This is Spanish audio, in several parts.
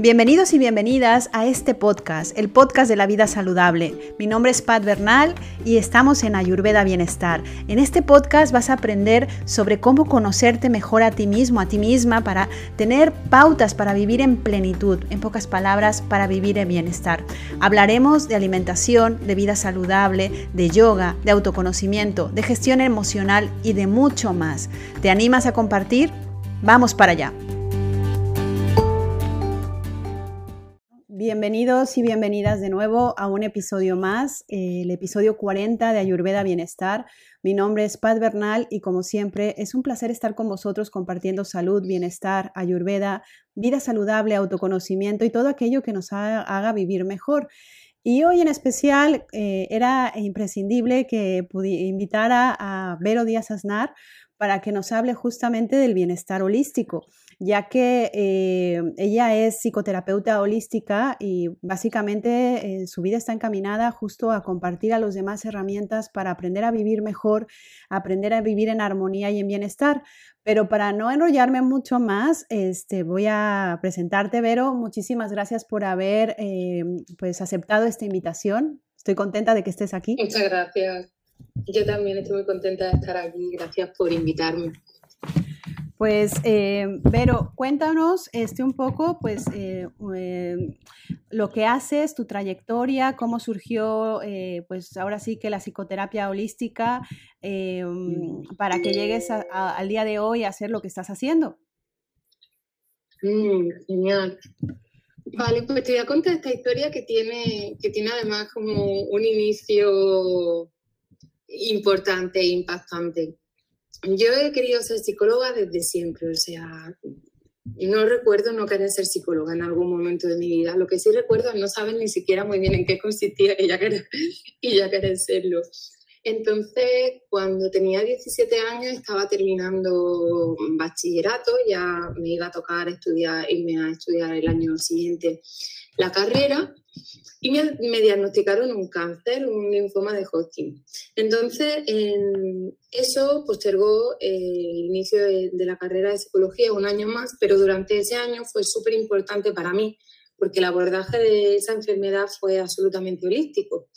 Bienvenidos y bienvenidas a este podcast, el podcast de la vida saludable. Mi nombre es Pat Bernal y estamos en Ayurveda Bienestar. En este podcast vas a aprender sobre cómo conocerte mejor a ti mismo, a ti misma, para tener pautas para vivir en plenitud, en pocas palabras, para vivir en bienestar. Hablaremos de alimentación, de vida saludable, de yoga, de autoconocimiento, de gestión emocional y de mucho más. ¿Te animas a compartir? Vamos para allá. Bienvenidos y bienvenidas de nuevo a un episodio más, el episodio 40 de Ayurveda Bienestar. Mi nombre es Pat Bernal y como siempre es un placer estar con vosotros compartiendo salud, bienestar, Ayurveda, vida saludable, autoconocimiento y todo aquello que nos haga, vivir mejor. Y hoy en especial eh, era imprescindible que invitara a Vero Díaz Aznar para que nos hable justamente del bienestar holístico ya que eh, ella es psicoterapeuta holística y básicamente eh, su vida está encaminada justo a compartir a los demás herramientas para aprender a vivir mejor, aprender a vivir en armonía y en bienestar. Pero para no enrollarme mucho más, este, voy a presentarte, Vero. Muchísimas gracias por haber eh, pues, aceptado esta invitación. Estoy contenta de que estés aquí. Muchas gracias. Yo también estoy muy contenta de estar aquí. Gracias por invitarme. Pues, eh, Vero, cuéntanos este, un poco, pues, eh, eh, lo que haces, tu trayectoria, cómo surgió, pues, ahora sí que la psicoterapia holística, mm, para que llegues al día de hoy a hacer lo que estás haciendo. Mm, genial. Vale, pues te voy a contar esta historia que tiene, que tiene además como un inicio importante e impactante. Yo he querido ser psicóloga desde siempre, o sea, no recuerdo no querer ser psicóloga en algún momento de mi vida. Lo que sí recuerdo no saber ni siquiera muy bien en qué consistía y ya querer, y ya querer serlo. Entonces, cuando tenía 17 años, estaba terminando bachillerato, ya me iba a tocar estudiar, irme a estudiar el año siguiente la carrera y me, diagnosticaron un cáncer, un linfoma de Hodgkin. Entonces, eso postergó el inicio de, la carrera de psicología un año más, pero durante ese año fue súper importante para mí, porque el abordaje de esa enfermedad fue absolutamente holístico.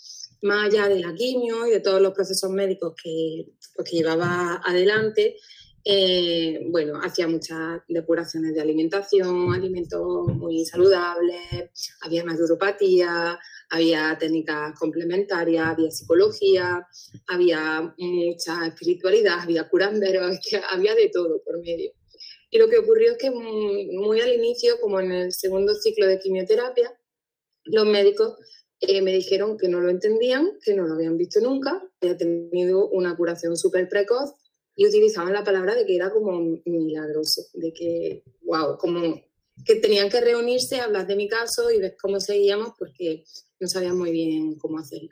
Más allá de la quimio y de todos los procesos médicos que, pues, que llevaba adelante, eh, bueno, hacía muchas depuraciones de alimentación, alimentos muy saludables, había naturopatía, había técnicas complementarias, había psicología, había mucha espiritualidad, había curanderos, había de todo por medio. Y lo que ocurrió es que muy, al inicio, como en el segundo ciclo de quimioterapia, los médicos eh, me dijeron que no lo entendían, que no lo habían visto nunca, había tenido una curación súper precoz y utilizaban la palabra de que era como milagroso, de que, wow, como que tenían que reunirse, hablar de mi caso y ver cómo seguíamos porque no sabían muy bien cómo hacerlo.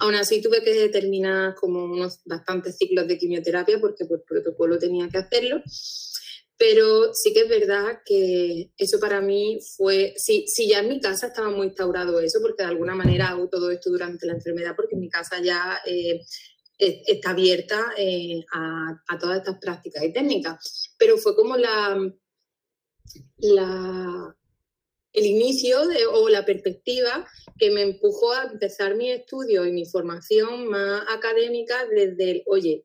Aún así tuve que terminar como unos bastantes ciclos de quimioterapia porque por protocolo tenía que hacerlo. Pero sí que es verdad que eso para mí fue, sí, sí, ya en mi casa estaba muy instaurado eso, porque de alguna manera hago todo esto durante la enfermedad, porque en mi casa ya eh, está abierta eh, a, todas estas prácticas y técnicas. Pero fue como la, la el inicio o la perspectiva que me empujó a empezar mi estudio y mi formación más académica desde el, oye,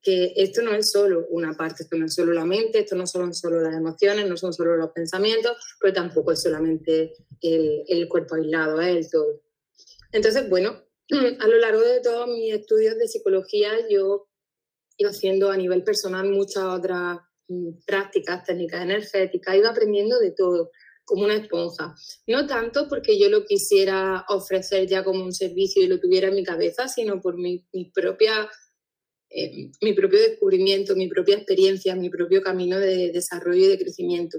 que esto no es solo una parte, esto no es solo la mente, esto no son solo las emociones, no son solo los pensamientos, pero tampoco es solamente el, el cuerpo aislado, es el todo. Entonces, bueno, a lo largo de todos mis estudios de psicología, yo iba haciendo a nivel personal muchas otras mm, prácticas, técnicas energéticas, iba aprendiendo de todo, como una esponja. No tanto porque yo lo quisiera ofrecer ya como un servicio y lo tuviera en mi cabeza, sino por mi, propia, eh, mi propio descubrimiento, mi propia experiencia, mi propio camino de desarrollo y de crecimiento.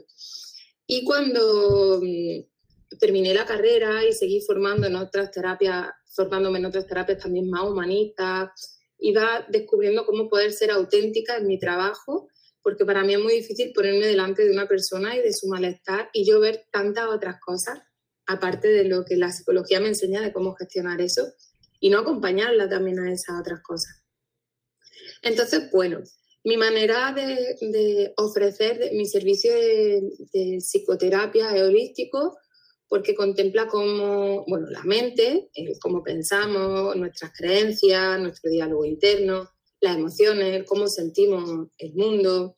Y cuando mm, terminé la carrera y seguí formando en otras terapias formándome en otras terapias también más humanistas, iba descubriendo cómo poder ser auténtica en mi trabajo, porque para mí es muy difícil ponerme delante de una persona y de su malestar y yo ver tantas otras cosas, aparte de lo que la psicología me enseña de cómo gestionar eso, y no acompañarla también a esas otras cosas. Entonces, bueno, mi manera de, ofrecer mi servicio de, de psicoterapia holístico porque contempla cómo, bueno, la mente, cómo pensamos, nuestras creencias, nuestro diálogo interno, las emociones, cómo sentimos el mundo,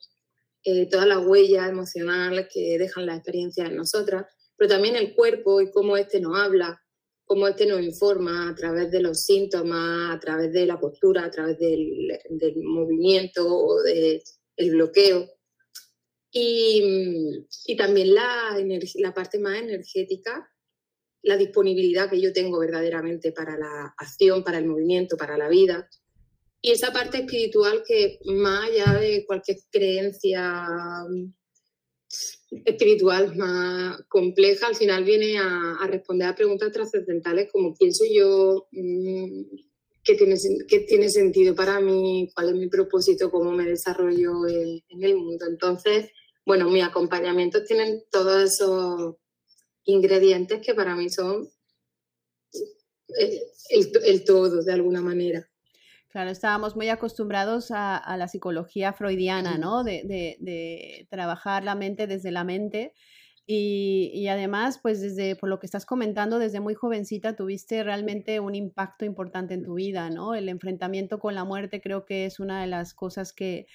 eh, toda la huella emocional que dejan las experiencias en nosotras, pero también el cuerpo y cómo este nos habla, cómo este nos informa a través de los síntomas, a través de la postura, a través del, movimiento o del bloqueo. Y, también la, la parte más energética, la disponibilidad que yo tengo verdaderamente para la acción, para el movimiento, para la vida. Y esa parte espiritual que más allá de cualquier creencia mm, espiritual más compleja, al final viene a, responder a preguntas trascendentales como quién soy yo, mm, qué tiene, qué tiene sentido para mí, cuál es mi propósito, cómo me desarrollo en, el mundo. Entonces, bueno, mis acompañamientos tienen todos esos ingredientes que para mí son eh, el todo, de alguna manera. Claro, estábamos muy acostumbrados a, la psicología freudiana, ¿no? De, trabajar la mente desde la mente. Y, además, pues desde, por lo que estás comentando, desde muy jovencita tuviste realmente un impacto importante en tu vida, ¿no? El enfrentamiento con la muerte creo que es una de las cosas que,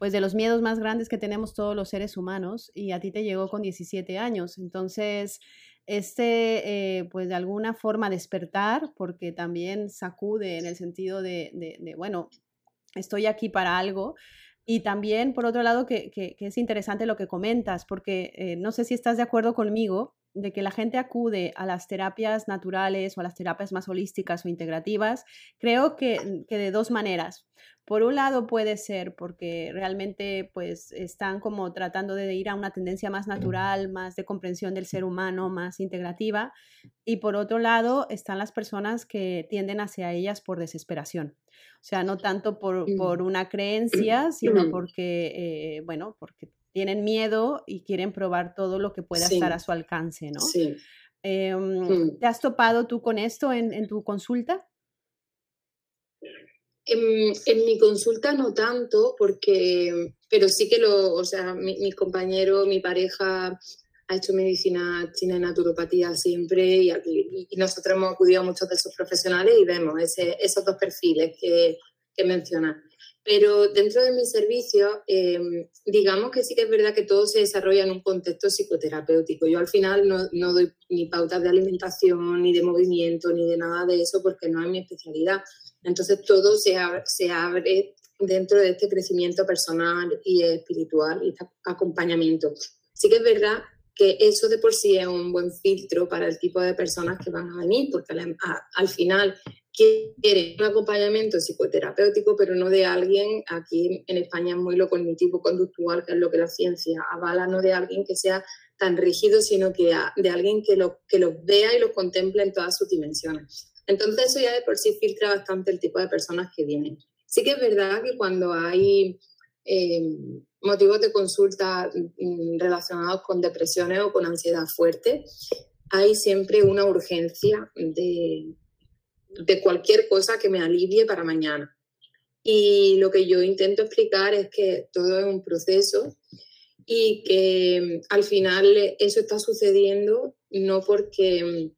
pues de los miedos más grandes que tenemos todos los seres humanos y a ti te llegó con 17 años. Entonces, este, eh, pues de alguna forma despertar, porque también sacude en el sentido de, bueno, estoy aquí para algo. Y también, por otro lado, que, es interesante lo que comentas, porque eh, no sé si estás de acuerdo conmigo de que la gente acude a las terapias naturales o a las terapias más holísticas o integrativas, creo que, que de dos maneras. Por un lado puede ser porque realmente pues están como tratando de ir a una tendencia más natural, más de comprensión del ser humano, más integrativa. Y por otro lado están las personas que tienden hacia ellas por desesperación. O sea, no tanto por, mm. una creencia, sino mm. porque, eh, bueno, porque tienen miedo y quieren probar todo lo que pueda estar a su alcance, ¿no? Sí. Em, mm. ¿Te has topado tú con esto en tu consulta? En, mi consulta no tanto, porque, pero sí que lo, o sea, mi, mi, compañero, mi pareja ha hecho medicina china y naturopatía siempre y, y, nosotros hemos acudido a muchos de esos profesionales y vemos ese, esos dos perfiles que, que mencionas. Pero dentro de mi servicio, em, digamos que sí que es verdad que todo se desarrolla en un contexto psicoterapéutico. Yo al final no, no, doy ni pautas de alimentación, ni de movimiento, ni de nada de eso, porque no es mi especialidad. Entonces todo se abre, se abre dentro de este crecimiento personal y espiritual y este acompañamiento. Sí que es verdad que eso de por sí es un buen filtro para el tipo de personas que van a venir, porque al, final quieren un acompañamiento psicoterapéutico, pero no de alguien, aquí en España es muy lo cognitivo-conductual, que es lo que la ciencia avala, no de alguien que sea tan rígido, sino que de alguien que lo, que los vea y los contemple en todas sus dimensiones. Entonces eso ya de por sí filtra bastante el tipo de personas que vienen. Sí que es verdad que cuando hay eh, motivos de consulta mm, relacionados con depresiones o con ansiedad fuerte, hay siempre una urgencia de, de cualquier cosa que me alivie para mañana. Y lo que yo intento explicar es que todo es un proceso y que mm, al final eso está sucediendo no porque mm,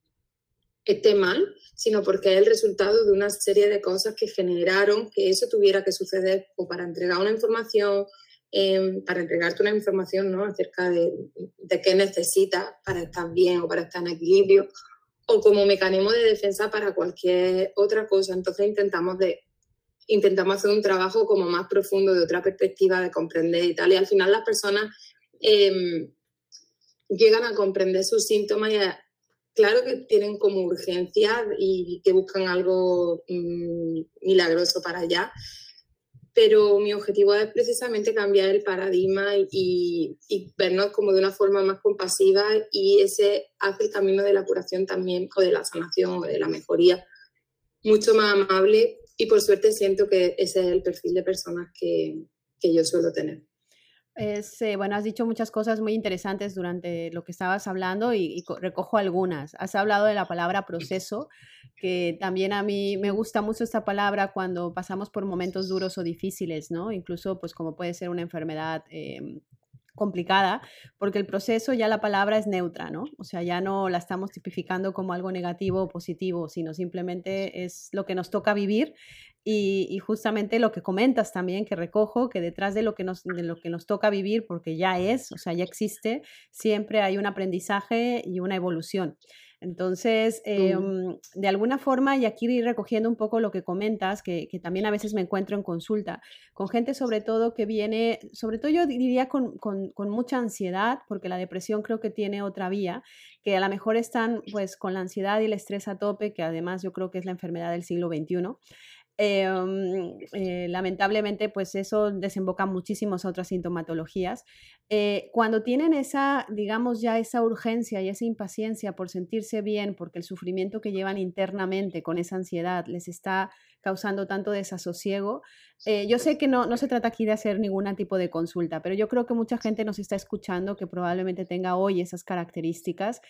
esté mal, sino porque es el resultado de una serie de cosas que generaron que eso tuviera que suceder o para entregar una información, em, para entregarte una información ¿no? acerca de, de qué necesitas para estar bien o para estar en equilibrio, o como mecanismo de defensa para cualquier otra cosa. Entonces intentamos de intentamos hacer un trabajo como más profundo de otra perspectiva de comprender y tal. Y al final las personas em, llegan a comprender sus síntomas y a, claro que tienen como urgencia y que buscan algo mm, milagroso para allá, pero mi objetivo es precisamente cambiar el paradigma y, vernos como de una forma más compasiva y ese hace el camino de la curación también o de la sanación o de la mejoría mucho más amable y por suerte siento que ese es el perfil de personas que yo suelo tener. Es, eh, bueno, has dicho muchas cosas muy interesantes durante lo que estabas hablando y, recojo algunas. Has hablado de la palabra proceso, que también a mí me gusta mucho esta palabra cuando pasamos por momentos duros o difíciles, ¿no? Incluso, pues, como puede ser una enfermedad em, complicada porque el proceso ya la palabra es neutra, ¿no? O sea, ya no la estamos tipificando como algo negativo o positivo, sino simplemente es lo que nos toca vivir y, justamente lo que comentas también, que recojo, que detrás de lo que, nos, de lo que nos toca vivir, porque ya es, o sea, ya existe, siempre hay un aprendizaje y una evolución. Entonces, em, de alguna forma, y aquí ir recogiendo un poco lo que comentas, que, también a veces me encuentro en consulta, con gente sobre todo que viene, sobre todo yo diría con, con, mucha ansiedad, porque la depresión creo que tiene otra vía, que a lo mejor están pues con la ansiedad y el estrés a tope, que además yo creo que es la enfermedad del siglo XXI. Em, eh, lamentablemente, pues eso desemboca muchísimas otras sintomatologías. Eh, cuando tienen esa, digamos, ya esa urgencia y esa impaciencia por sentirse bien, porque el sufrimiento que llevan internamente con esa ansiedad les está causando tanto desasosiego, eh, yo sé que no, no se trata aquí de hacer ningún tipo de consulta, pero yo creo que mucha gente nos está escuchando que probablemente tenga hoy esas características.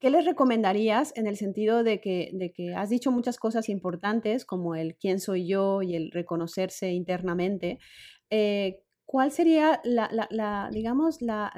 ¿Qué les recomendarías en el sentido de que, de que has dicho muchas cosas importantes como el quién soy yo y el reconocerse internamente? Eh, ¿Cuál sería la, la digamos, la,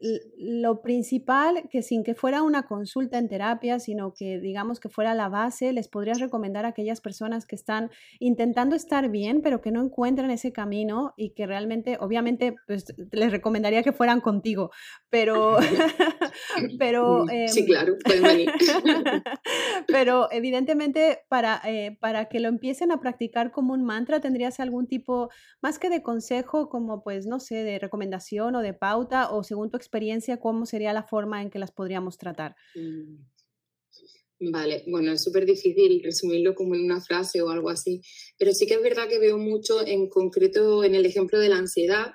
lo principal, que sin que fuera una consulta en terapia, sino que digamos que fuera la base, les podrías recomendar a aquellas personas que están intentando estar bien, pero que no encuentran ese camino y que realmente, obviamente, pues les recomendaría que fueran contigo, pero... pero sí, em, claro, pero evidentemente para, eh, para que lo empiecen a practicar como un mantra, tendrías algún tipo, más que de consejo, como pues, no sé, de recomendación o de pauta, o según tu experiencia, ¿cómo sería la forma en que las podríamos tratar? Mm. Vale, bueno, es súper difícil resumirlo como en una frase o algo así, pero sí que es verdad que veo mucho en concreto en el ejemplo de la ansiedad,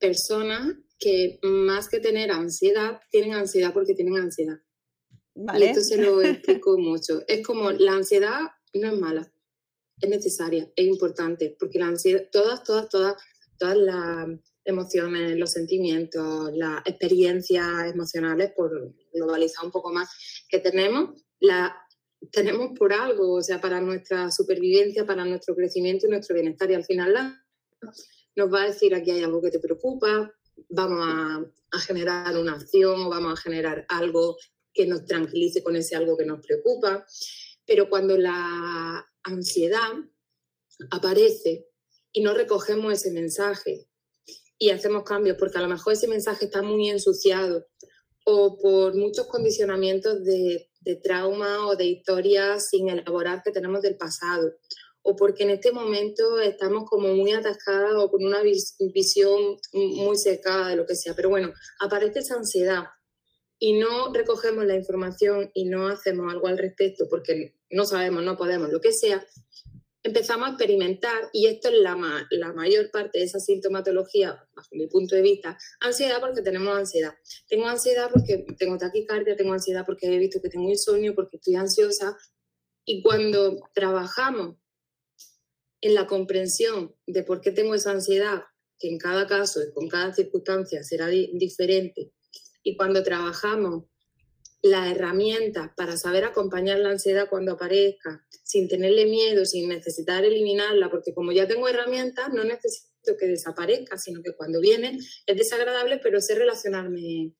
personas que más que tener ansiedad, tienen ansiedad porque tienen ansiedad. Vale. Y esto se lo explico mucho. Es como la ansiedad no es mala, es necesaria, es importante, porque la ansiedad, todas, todas, todas, todas las emociones, los sentimientos, las experiencias emocionales, por globalizar un poco más, que tenemos, la tenemos por algo, o sea, para nuestra supervivencia, para nuestro crecimiento y nuestro bienestar. Y al final nos va a decir aquí hay algo que te preocupa, vamos a, a generar una acción o vamos a generar algo que nos tranquilice con ese algo que nos preocupa. Pero cuando la ansiedad aparece y no recogemos ese mensaje y hacemos cambios, porque a lo mejor ese mensaje está muy ensuciado o por muchos condicionamientos de, de trauma o de historias sin elaborar que tenemos del pasado, o porque en este momento estamos como muy atascadas o con una visión muy secada de lo que sea. Pero bueno, aparece esa ansiedad y no recogemos la información y no hacemos algo al respecto porque no sabemos, no podemos, lo que sea, empezamos a experimentar, y esto es la, la mayor parte de esa sintomatología, bajo mi punto de vista, ansiedad porque tenemos ansiedad. Tengo ansiedad porque tengo taquicardia, tengo ansiedad porque he visto que tengo insomnio, porque estoy ansiosa. Y cuando trabajamos en la comprensión de por qué tengo esa ansiedad, que en cada caso y con cada circunstancia será diferente, y cuando trabajamos las herramientas para saber acompañar la ansiedad cuando aparezca, sin tenerle miedo, sin necesitar eliminarla, porque como ya tengo herramientas, no necesito que desaparezca, sino que cuando viene es desagradable, pero sé relacionarme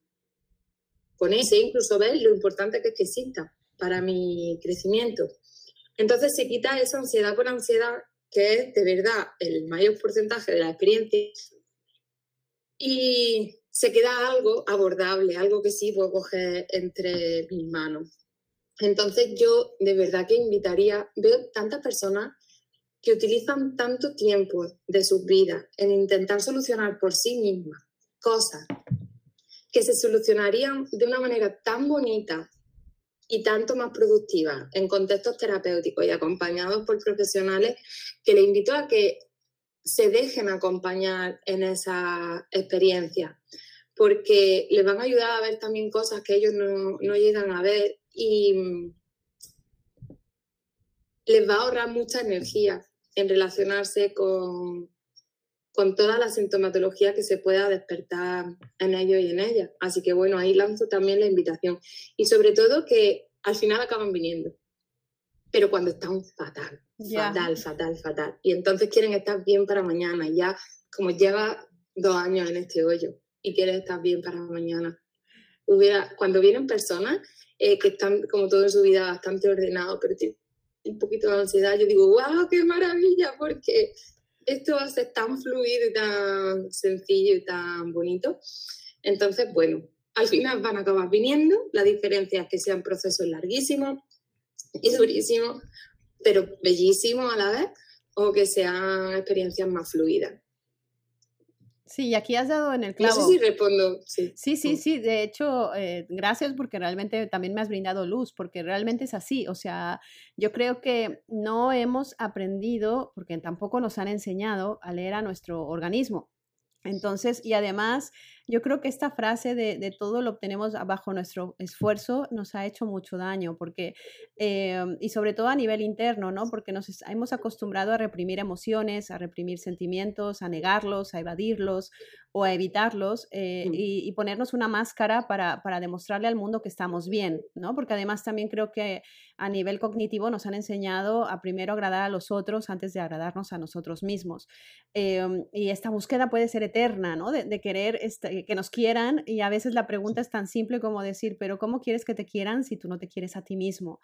con ese, incluso ver lo importante que es que exista para mi crecimiento. Entonces se quita esa ansiedad por ansiedad, que es de verdad el mayor porcentaje de la experiencia, y se queda algo abordable, algo que sí puedo coger entre mis manos. Entonces yo de verdad que invitaría, veo tantas personas que utilizan tanto tiempo de sus vidas en intentar solucionar por sí mismas cosas que se solucionarían de una manera tan bonita y tanto más productiva en contextos terapéuticos y acompañados por profesionales que le invito a que se dejen acompañar en esa experiencia porque les van a ayudar a ver también cosas que ellos no, llegan a ver y mm, les va a ahorrar mucha energía en relacionarse con, con toda la sintomatología que se pueda despertar en ellos y en ellas. Así que bueno, ahí lanzo también la invitación. Y sobre todo que al final acaban viniendo, pero cuando están fatal, fatal, fatal, fatal. Y entonces quieren estar bien para mañana ya como lleva dos años en este hoyo y quiere estar bien para mañana. Hubiera, cuando vienen personas eh, que están como todo en su vida bastante ordenado, pero tienen un poquito de ansiedad, yo digo, wow, qué maravilla, porque esto va a ser tan fluido y tan sencillo y tan bonito. Entonces, bueno, al final van a acabar viniendo. La diferencia es que sean procesos larguísimos y durísimos, pero bellísimos a la vez, o que sean experiencias más fluidas. Sí, y aquí has dado en el clavo. No sé si respondo. Sí, sí, sí. sí. De hecho, eh, gracias porque realmente también me has brindado luz, porque realmente es así. O sea, yo creo que no hemos aprendido, porque tampoco nos han enseñado a leer a nuestro organismo. Entonces, y además, yo creo que esta frase de, todo lo obtenemos bajo nuestro esfuerzo nos ha hecho mucho daño, porque, eh, y sobre todo a nivel interno, ¿no? Porque nos hemos acostumbrado a reprimir emociones, a reprimir sentimientos, a negarlos, a evadirlos o a evitarlos eh, mm. y, ponernos una máscara para, para, demostrarle al mundo que estamos bien, ¿no? Porque además también creo que a nivel cognitivo nos han enseñado a primero agradar a los otros antes de agradarnos a nosotros mismos. Em, y esta búsqueda puede ser eterna, ¿no? De, querer este, que nos quieran y a veces la pregunta es tan simple como decir, pero ¿cómo quieres que te quieran si tú no te quieres a ti mismo?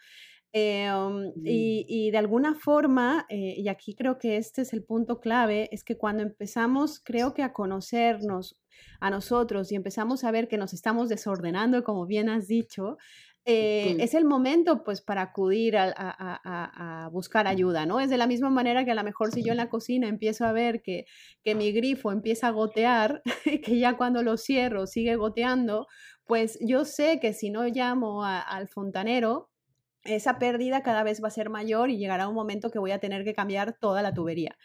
Em, y, de alguna forma, eh, y aquí creo que este es el punto clave, es que cuando empezamos, creo que a conocernos a nosotros y empezamos a ver que nos estamos desordenando, como bien has dicho, eh, es el momento pues para acudir a, buscar ayuda, ¿no? Es de la misma manera que a lo mejor si yo en la cocina empiezo a ver que, que mi grifo empieza a gotear, que ya cuando lo cierro sigue goteando, pues yo sé que si no llamo al fontanero, esa pérdida cada vez va a ser mayor y llegará un momento que voy a tener que cambiar toda la tubería.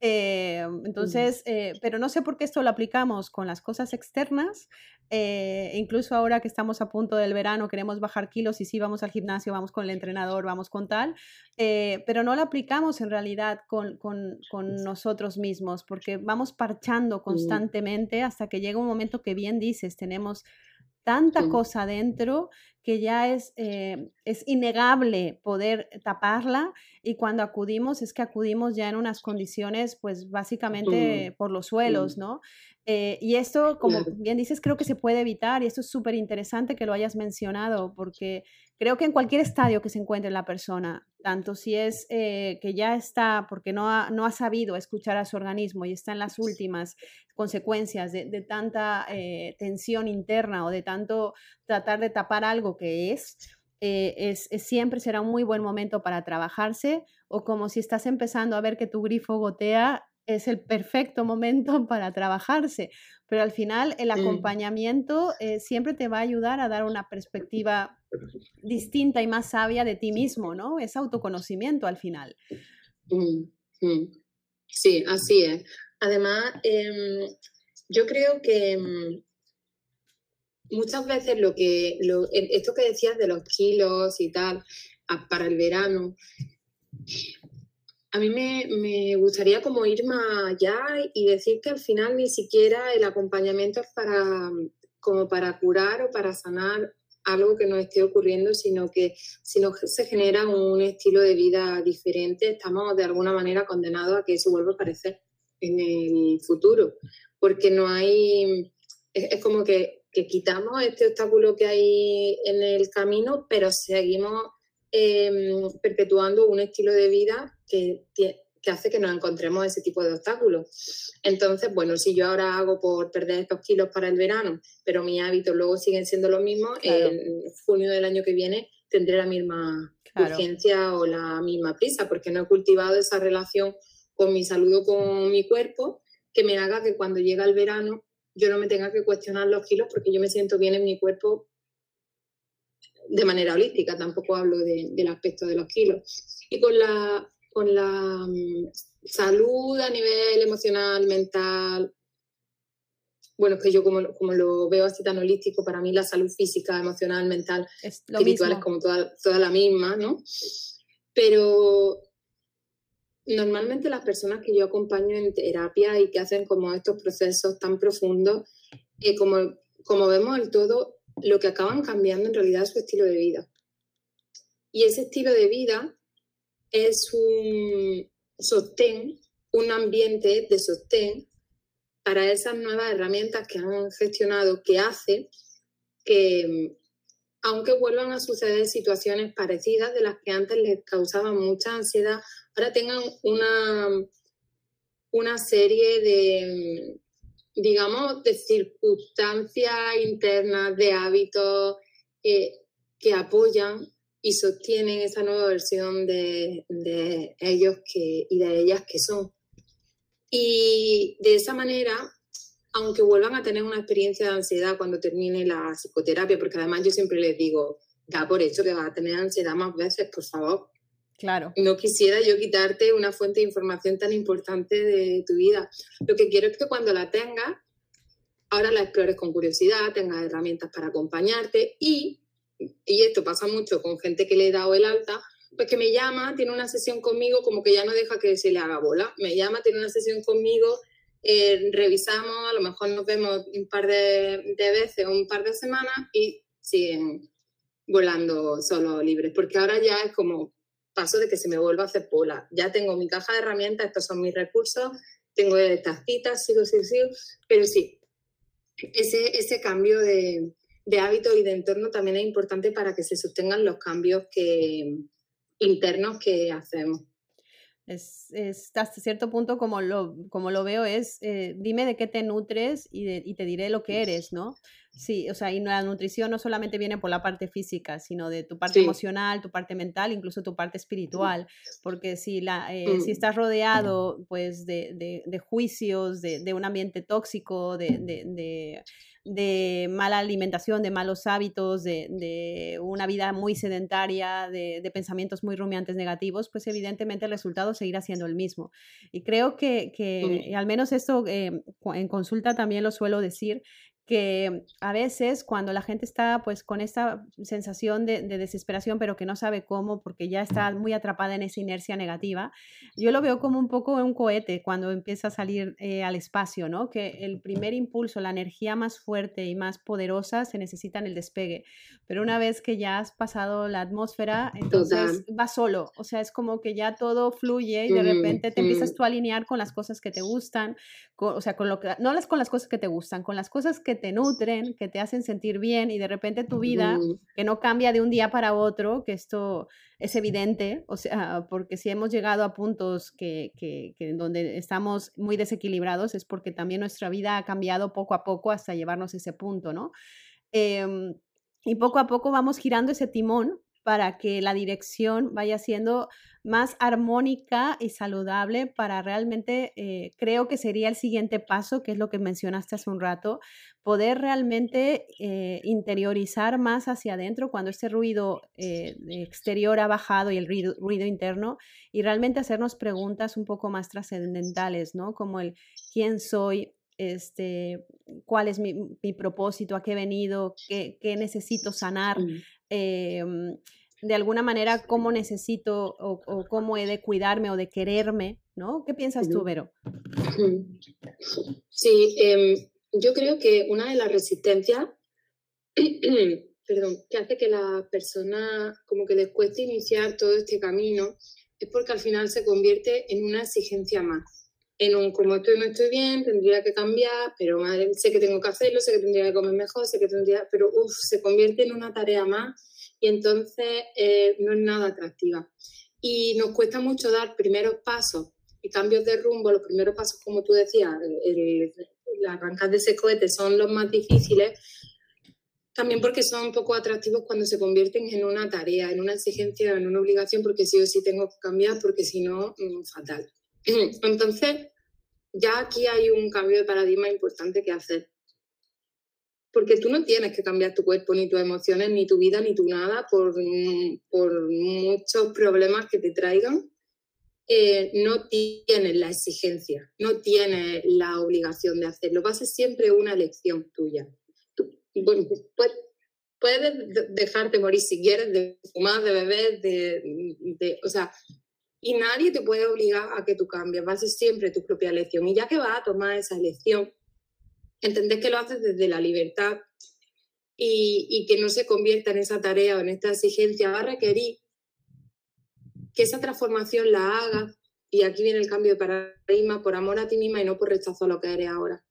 Eh, entonces, eh, pero no sé por qué esto lo aplicamos con las cosas externas. Eh, incluso ahora que estamos a punto del verano, queremos bajar kilos y sí vamos al gimnasio, vamos con el entrenador, vamos con tal, pero no lo aplicamos en realidad con, con, con, nosotros mismos, porque vamos parchando constantemente hasta que llega un momento que bien dices, tenemos tanta cosa dentro que ya es, eh, es innegable poder taparla y cuando acudimos es que acudimos ya en unas condiciones pues básicamente por los suelos, ¿no? Eh, y esto, como bien dices, creo que se puede evitar y esto es súper interesante que lo hayas mencionado porque creo que en cualquier estadio que se encuentre la persona, tanto si es eh, que ya está porque no ha, no ha sabido escuchar a su organismo y está en las últimas consecuencias de, tanta eh, tensión interna o de tanto tratar de tapar algo que es, es, siempre será un muy buen momento para trabajarse o como si estás empezando a ver que tu grifo gotea, es el perfecto momento para trabajarse, pero al final el acompañamiento eh, siempre te va a ayudar a dar una perspectiva distinta y más sabia de ti mismo, ¿no? Es autoconocimiento al final. Sí, así es. Además, em, yo creo que mm, muchas veces lo que, esto que decías de los kilos y tal, para el verano, a mí me, gustaría como ir más allá y decir que al final ni siquiera el acompañamiento es para como para curar o para sanar algo que nos esté ocurriendo, sino que si no se genera un estilo de vida diferente, estamos de alguna manera condenados a que eso vuelva a aparecer en el futuro, porque no hay, es, como que, que, quitamos este obstáculo que hay en el camino, pero seguimos Em, perpetuando un estilo de vida que, que, hace que nos encontremos ese tipo de obstáculos. Entonces, bueno, si yo ahora hago por perder estos kilos para el verano, pero mis hábitos luego siguen siendo los mismos, en junio del año que viene tendré la misma urgencia o la misma prisa, porque no he cultivado esa relación con mi salud o con mi cuerpo que me haga que cuando llega el verano yo no me tenga que cuestionar los kilos porque yo me siento bien en mi cuerpo de manera holística, tampoco hablo del aspecto de los kilos. Y con la, con la mm, salud a nivel emocional, mental, bueno, es que yo como, como, lo veo así tan holístico, para mí la salud física, emocional, mental, espiritual es como toda, toda la misma, ¿no? Pero normalmente las personas que yo acompaño en terapia y que hacen como estos procesos tan profundos, eh, como, como vemos el todo, lo que acaban cambiando en realidad es su estilo de vida. Y ese estilo de vida es un sostén, un ambiente de sostén para esas nuevas herramientas que han gestionado que hace que, aunque vuelvan a suceder situaciones parecidas de las que antes les causaban mucha ansiedad, ahora tengan una, una serie de, digamos, de circunstancias internas, de hábitos eh, que apoyan y sostienen esa nueva versión de, de ellos que, y de ellas que son. Y de esa manera, aunque vuelvan a tener una experiencia de ansiedad cuando termine la psicoterapia, porque además yo siempre les digo, da por hecho que vas a tener ansiedad más veces, por favor. Claro. No quisiera yo quitarte una fuente de información tan importante de tu vida. Lo que quiero es que cuando la tengas, ahora la explores con curiosidad, tengas herramientas para acompañarte y, y esto pasa mucho con gente que le he dado el alta, pues que me llama, tiene una sesión conmigo, como que ya no deja que se le haga bola. Me llama, tiene una sesión conmigo, eh, revisamos, a lo mejor nos vemos un par de, de veces o un par de semanas y siguen volando solo libres, porque ahora ya es como paso de que se me vuelva a hacer bola. Ya tengo mi caja de herramientas, estos son mis recursos, tengo estas citas, sigo, sigo, sigo, pero sí, ese, ese cambio de, de hábito y de entorno también es importante para que se sostengan los cambios que, internos que hacemos. Es, hasta cierto punto como lo, como lo veo es, eh, dime de qué te nutres y, y, te diré lo que eres, ¿no? Sí, o sea, y la nutrición no solamente viene por la parte física, sino de tu parte emocional, tu parte mental, incluso tu parte espiritual, porque si, la, eh, si mm. estás rodeado pues de, de, de juicios, de, de, un ambiente tóxico, de, de mala alimentación, de malos hábitos, de, una vida muy sedentaria, de, pensamientos muy rumiantes negativos, pues evidentemente el resultado seguirá siendo el mismo. Y creo que, que al menos esto eh, en consulta también lo suelo decir, que a veces cuando la gente está pues con esta sensación de, desesperación pero que no sabe cómo porque ya está muy atrapada en esa inercia negativa, yo lo veo como un poco un cohete cuando empieza a salir eh, al espacio, ¿no? Que el primer impulso, la energía más fuerte y más poderosa se necesita en el despegue, pero una vez que ya has pasado la atmósfera, entonces va solo, o sea, es como que ya todo fluye y de repente te empiezas tú a alinear con las cosas que te gustan, o sea, con lo que, no las con las cosas que te gustan, con las cosas que te nutren, que te hacen sentir bien y de repente tu vida, que no cambia de un día para otro, que esto es evidente, o sea, porque si hemos llegado a puntos que, que, que donde estamos muy desequilibrados es porque también nuestra vida ha cambiado poco a poco hasta llevarnos a ese punto, ¿no? Em, y poco a poco vamos girando ese timón para que la dirección vaya siendo más armónica y saludable para realmente, eh, creo que sería el siguiente paso, que es lo que mencionaste hace un rato, poder realmente eh, interiorizar más hacia adentro cuando ese ruido eh, exterior ha bajado y el ruido, ruido, interno y realmente hacernos preguntas un poco más trascendentales, ¿no? Como el quién soy, este, cuál es mi, propósito, a qué he venido, qué, qué necesito sanar. Em, de alguna manera cómo necesito o, cómo he de cuidarme o de quererme, ¿no? ¿Qué piensas tú, Vero? Sí, em, yo creo que una de las resistencias, perdón, que hace que la persona como que les cueste iniciar todo este camino es porque al final se convierte en una exigencia más. En un como estoy no estoy bien, tendría que cambiar, pero madre, sé que tengo que hacerlo, sé que tendría que comer mejor, sé que tendría, pero uff, se convierte en una tarea más y entonces eh, no es nada atractiva. Y nos cuesta mucho dar primeros pasos y cambios de rumbo. Los primeros pasos, como tú decías, las arrancas de ese cohete son los más difíciles, también porque son poco atractivos cuando se convierten en una tarea, en una exigencia, en una obligación, porque sí o sí tengo que cambiar, porque si no, mm, fatal. Entonces, ya aquí hay un cambio de paradigma importante que hacer porque tú no tienes que cambiar tu cuerpo, ni tus emociones, ni tu vida, ni tu nada por, por muchos problemas que te traigan. Eh, no tienes la exigencia, no tienes la obligación de hacerlo. Va a ser siempre una elección tuya. bueno, pues, puedes, dejarte morir si quieres, de fumar, de beber, de, de, o sea, y nadie te puede obligar a que tú cambies. Va a ser siempre tu propia elección. Y ya que vas a tomar esa elección, entender que lo haces desde la libertad y, que no se convierta en esa tarea o en esta exigencia, va a requerir que esa transformación la haga y aquí viene el cambio de paradigma por amor a ti misma y no por rechazo a lo que eres ahora.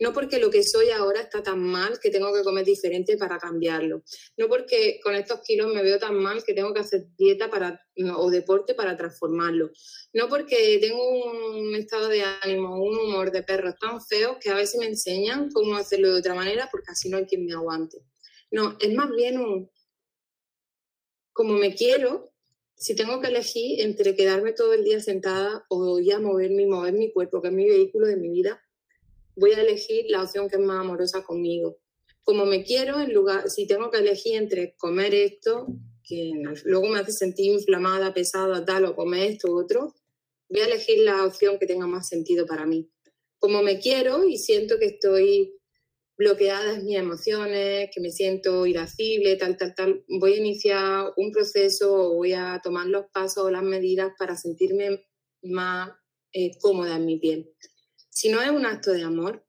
No porque lo que soy ahora está tan mal que tengo que comer diferente para cambiarlo. No porque con estos kilos me veo tan mal que tengo que hacer dieta para, o deporte para transformarlo. No porque tengo un estado de ánimo, un humor de perros tan feos que a veces me enseñan cómo hacerlo de otra manera porque así no hay quien me aguante. No, es más bien un, como me quiero, si tengo que elegir entre quedarme todo el día sentada o ya moverme y mover mi cuerpo, que es mi vehículo de mi vida, voy a elegir la opción que es más amorosa conmigo. Como me quiero, en lugar, si tengo que elegir entre comer esto, que luego me hace sentir inflamada, pesada, tal, o comer esto u otro, voy a elegir la opción que tenga más sentido para mí. Como me quiero y siento que estoy bloqueadas mis emociones, que me siento irascible, tal, tal, tal, voy a iniciar un proceso o voy a tomar los pasos o las medidas para sentirme más eh, cómoda en mi piel. Si no es un acto de amor,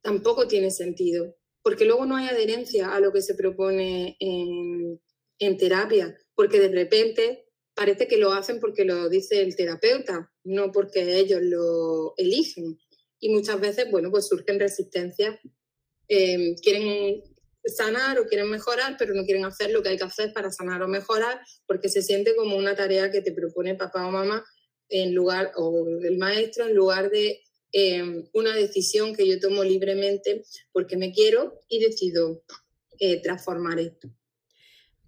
tampoco tiene sentido, porque luego no hay adherencia a lo que se propone en, terapia, porque de repente parece que lo hacen porque lo dice el terapeuta, no porque ellos lo eligen. Y muchas veces, bueno, pues surgen resistencias, em, quieren sanar o quieren mejorar, pero no quieren hacer lo que hay que hacer para sanar o mejorar, porque se siente como una tarea que te propone papá o mamá en lugar, o el maestro, en lugar de em, una decisión que yo tomo libremente porque me quiero y decido eh, transformar esto.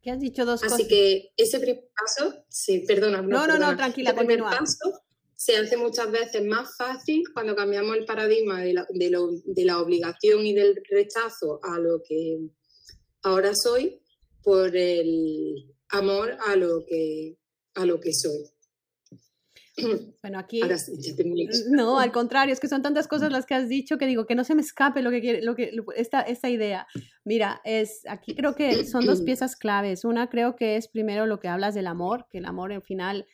¿Qué has dicho dos Así cosas? Que ese primer paso, sí, perdona. No, no, no, tranquila, ese primer paso se hace muchas veces más fácil cuando cambiamos el paradigma de la, de, la, obligación y del rechazo a lo que ahora soy por el amor a lo que, a lo que soy. Bueno, aquí. no, al contrario, es que son tantas cosas las que has dicho que digo que no se me escape lo que quiere, lo que, esta, esta idea. Mira, es, aquí creo que son dos piezas claves. Una creo que es primero lo que hablas del amor, que el amor al final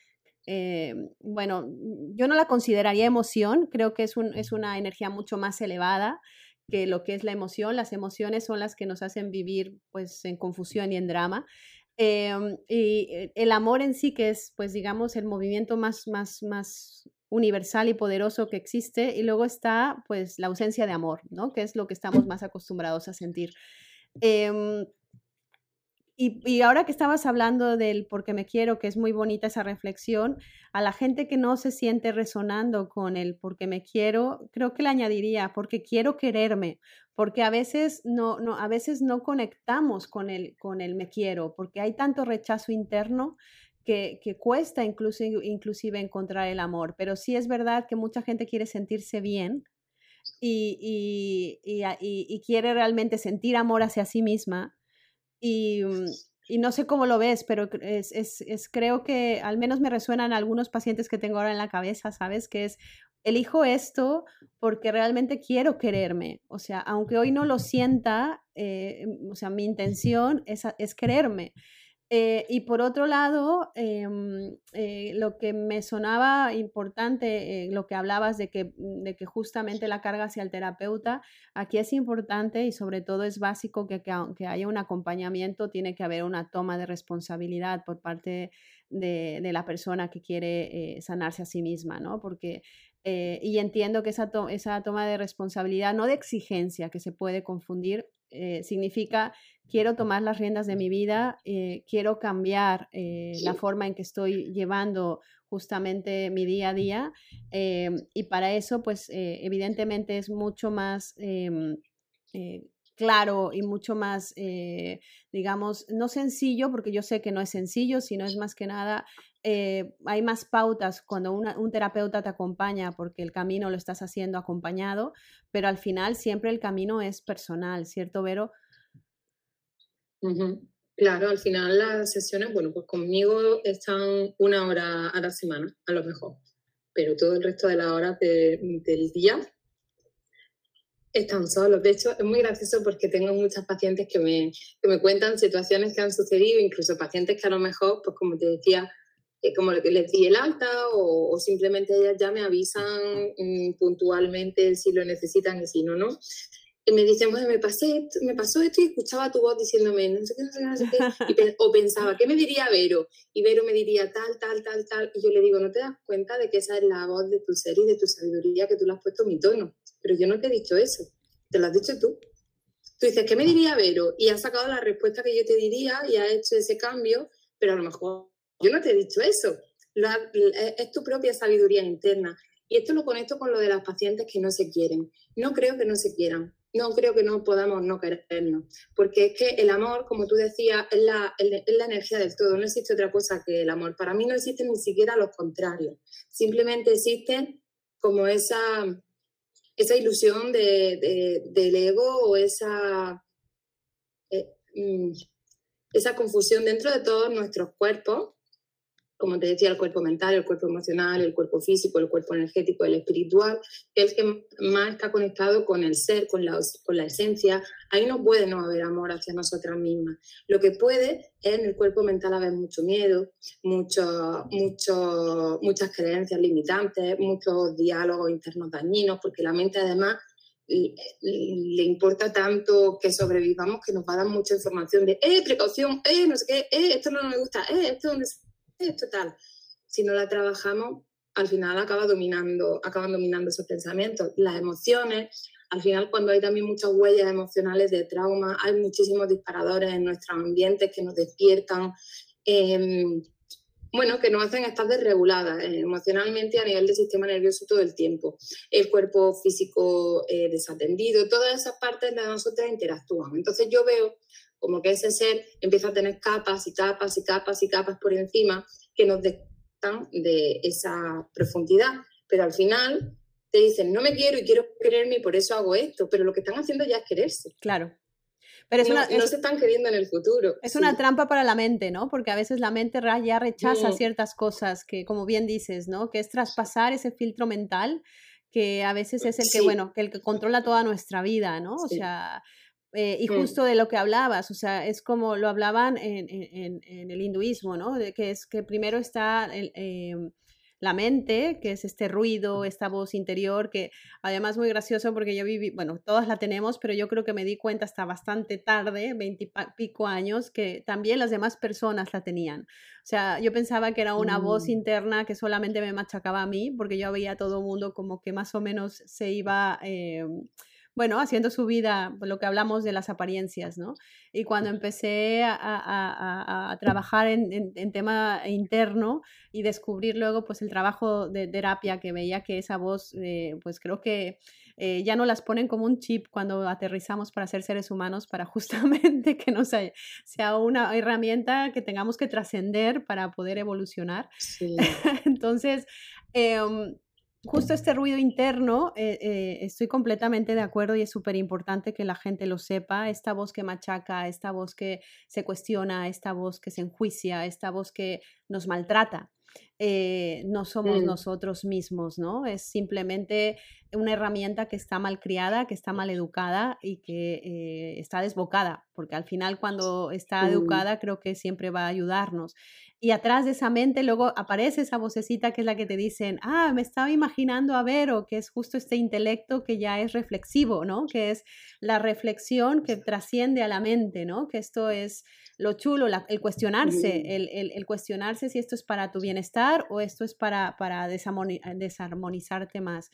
eh, bueno, yo no la consideraría emoción, creo que es, un, es una energía mucho más elevada que lo que es la emoción. Las emociones son las que nos hacen vivir pues en confusión y en drama. Em, y eh, el amor en sí, que es, pues digamos, el movimiento más, más, más universal y poderoso que existe, y luego está, pues, la ausencia de amor, ¿no? Que es lo que estamos más acostumbrados a sentir. Eh, y, ahora que estabas hablando del porque me quiero, que es muy bonita esa reflexión, a la gente que no se siente resonando con el porque me quiero, creo que le añadiría porque quiero quererme, porque a veces no, no, a veces no conectamos con el, con el me quiero, porque hay tanto rechazo interno que, que, cuesta incluso, inclusive encontrar el amor. Pero sí es verdad que mucha gente quiere sentirse bien y, y, y quiere realmente sentir amor hacia sí misma Mm, y, no sé cómo lo ves, pero es, es, es, creo que al menos me resuenan algunos pacientes que tengo ahora en la cabeza, ¿sabes? Que es, elijo esto porque realmente quiero quererme. O sea, aunque hoy no lo sienta, eh, o sea, mi intención es, es quererme. Eh, y por otro lado, em, eh, lo que me sonaba importante, lo que hablabas de que, de que justamente la carga hacia el terapeuta, aquí es importante y sobre todo es básico que, que aunque haya un acompañamiento, tiene que haber una toma de responsabilidad por parte de, de la persona que quiere sanarse a sí misma, ¿no? Porque y entiendo que esa, esa, toma de responsabilidad, no de exigencia, que se puede confundir, significa quiero tomar las riendas de mi vida, eh, quiero cambiar eh, la forma en que estoy llevando justamente mi día a día eh, y para eso pues evidentemente es mucho más em, claro y mucho más digamos no sencillo porque yo sé que no es sencillo sino es más que nada hay más pautas cuando un terapeuta te acompaña porque el camino lo estás haciendo acompañado, pero al final siempre el camino es personal, ¿cierto, Vero? Claro, al final las sesiones, bueno, pues conmigo están una hora a la semana, a lo mejor, pero todo el resto de las horas del día están solos. De hecho, es muy gracioso porque tengo muchas pacientes que me, que me cuentan situaciones que han sucedido, incluso pacientes que a lo mejor, pues como te decía, eh, como que les di el alta o, o, simplemente ellas ya me avisan mm, puntualmente si lo necesitan y si no, no y me dicen, bueno, me, pasé, me pasó esto y escuchaba tu voz diciéndome, no sé qué, no sé qué, no sé qué, o pensaba, ¿qué me diría Vero? Y Vero me diría tal, tal, tal, tal, y yo le digo, ¿no te das cuenta de que esa es la voz de tu ser y de tu sabiduría que tú le has puesto mi tono? pero yo no te he dicho eso, te lo has dicho tú. Tú dices, ¿qué me diría Vero? Y has sacado la respuesta que yo te diría y has hecho ese cambio, pero a lo mejor yo no te he dicho eso. es tu propia sabiduría interna. Y esto lo conecto con lo de las pacientes que no se quieren. No creo que no se quieran. No creo que no podamos no querernos. Porque es que el amor, como tú decías, es la, es la energía del todo. No existe otra cosa que el amor. Para mí no existe ni siquiera los contrarios. Simplemente existe como esa, esa ilusión de, del ego o esa, eh, mm, esa confusión dentro de todos nuestros cuerpos como te decía, el cuerpo mental, el cuerpo emocional, el cuerpo físico, el cuerpo energético, el espiritual, que es el que más está conectado con el ser, con la, con la esencia. Ahí no puede no haber amor hacia nosotras mismas. Lo que puede es en el cuerpo mental haber mucho miedo, mucho, mucho, muchas creencias limitantes, muchos diálogos internos dañinos, porque la mente además le importa tanto que sobrevivamos que nos va a dar mucha información de, eh, precaución, eh, no sé qué, eh, esto no me gusta, eh, esto donde esto tal. Si no la trabajamos, al final acaba dominando, acaban dominando esos pensamientos. Las emociones, al final cuando hay también muchas huellas emocionales de trauma, hay muchísimos disparadores en nuestro ambiente que nos despiertan, em, bueno, que nos hacen estar desreguladas eh, emocionalmente a nivel del sistema nervioso todo el tiempo. El cuerpo físico eh, desatendido, todas esas partes de nosotras interactúan. Entonces yo veo como que ese ser empieza a tener capas y capas y capas y capas por encima que nos destan de esa profundidad. Pero al final te dicen, no me quiero y quiero quererme y por eso hago esto, pero lo que están haciendo ya es quererse. Claro. Pero es no, una, no se están queriendo en el futuro. Es una trampa para la mente, ¿no? Porque a veces la mente ya rechaza mm. ciertas cosas que, como bien dices, ¿no? Que es traspasar ese filtro mental que a veces es el que, bueno, que el que controla toda nuestra vida, ¿no? O sea, eh, y mm. justo de lo que hablabas, o sea, es como lo hablaban en, en, el hinduismo, ¿no? De que es que primero está em, la mente, que es este ruido, esta voz interior, que además muy gracioso porque yo viví, bueno, todas la tenemos, pero yo creo que me di cuenta hasta bastante tarde, veintipico años, que también las demás personas la tenían. O sea, yo pensaba que era una voz mm. interna que solamente me machacaba a mí, porque yo veía a todo el mundo como que más o menos se iba... Eh, bueno, haciendo su vida, lo que hablamos de las apariencias, ¿no? Y cuando empecé a, trabajar en, tema interno y descubrir luego, pues, el trabajo de terapia que veía que esa voz, eh, pues, creo que eh, ya no las ponen como un chip cuando aterrizamos para ser seres humanos, para justamente que no sea, sea una herramienta que tengamos que trascender para poder evolucionar. Sí. Entonces, em, justo este ruido interno, eh, eh, estoy completamente de acuerdo y es súper importante que la gente lo sepa, esta voz que machaca, esta voz que se cuestiona, esta voz que se enjuicia, esta voz que nos maltrata. Eh, no somos mm. nosotros mismos, ¿no? Es simplemente una herramienta que está mal criada, que está mal educada y que eh, está desbocada, porque al final cuando está educada creo que siempre va a ayudarnos. Y atrás de esa mente luego aparece esa vocecita que es la que te dicen, ah, me estaba imaginando a ver, o que es justo este intelecto que ya es reflexivo, ¿no? Que es la reflexión que trasciende a la mente, ¿no? Que esto es lo chulo, el cuestionarse, el, el, cuestionarse si esto es para tu bienestar o esto es para, para desarmonizarte más.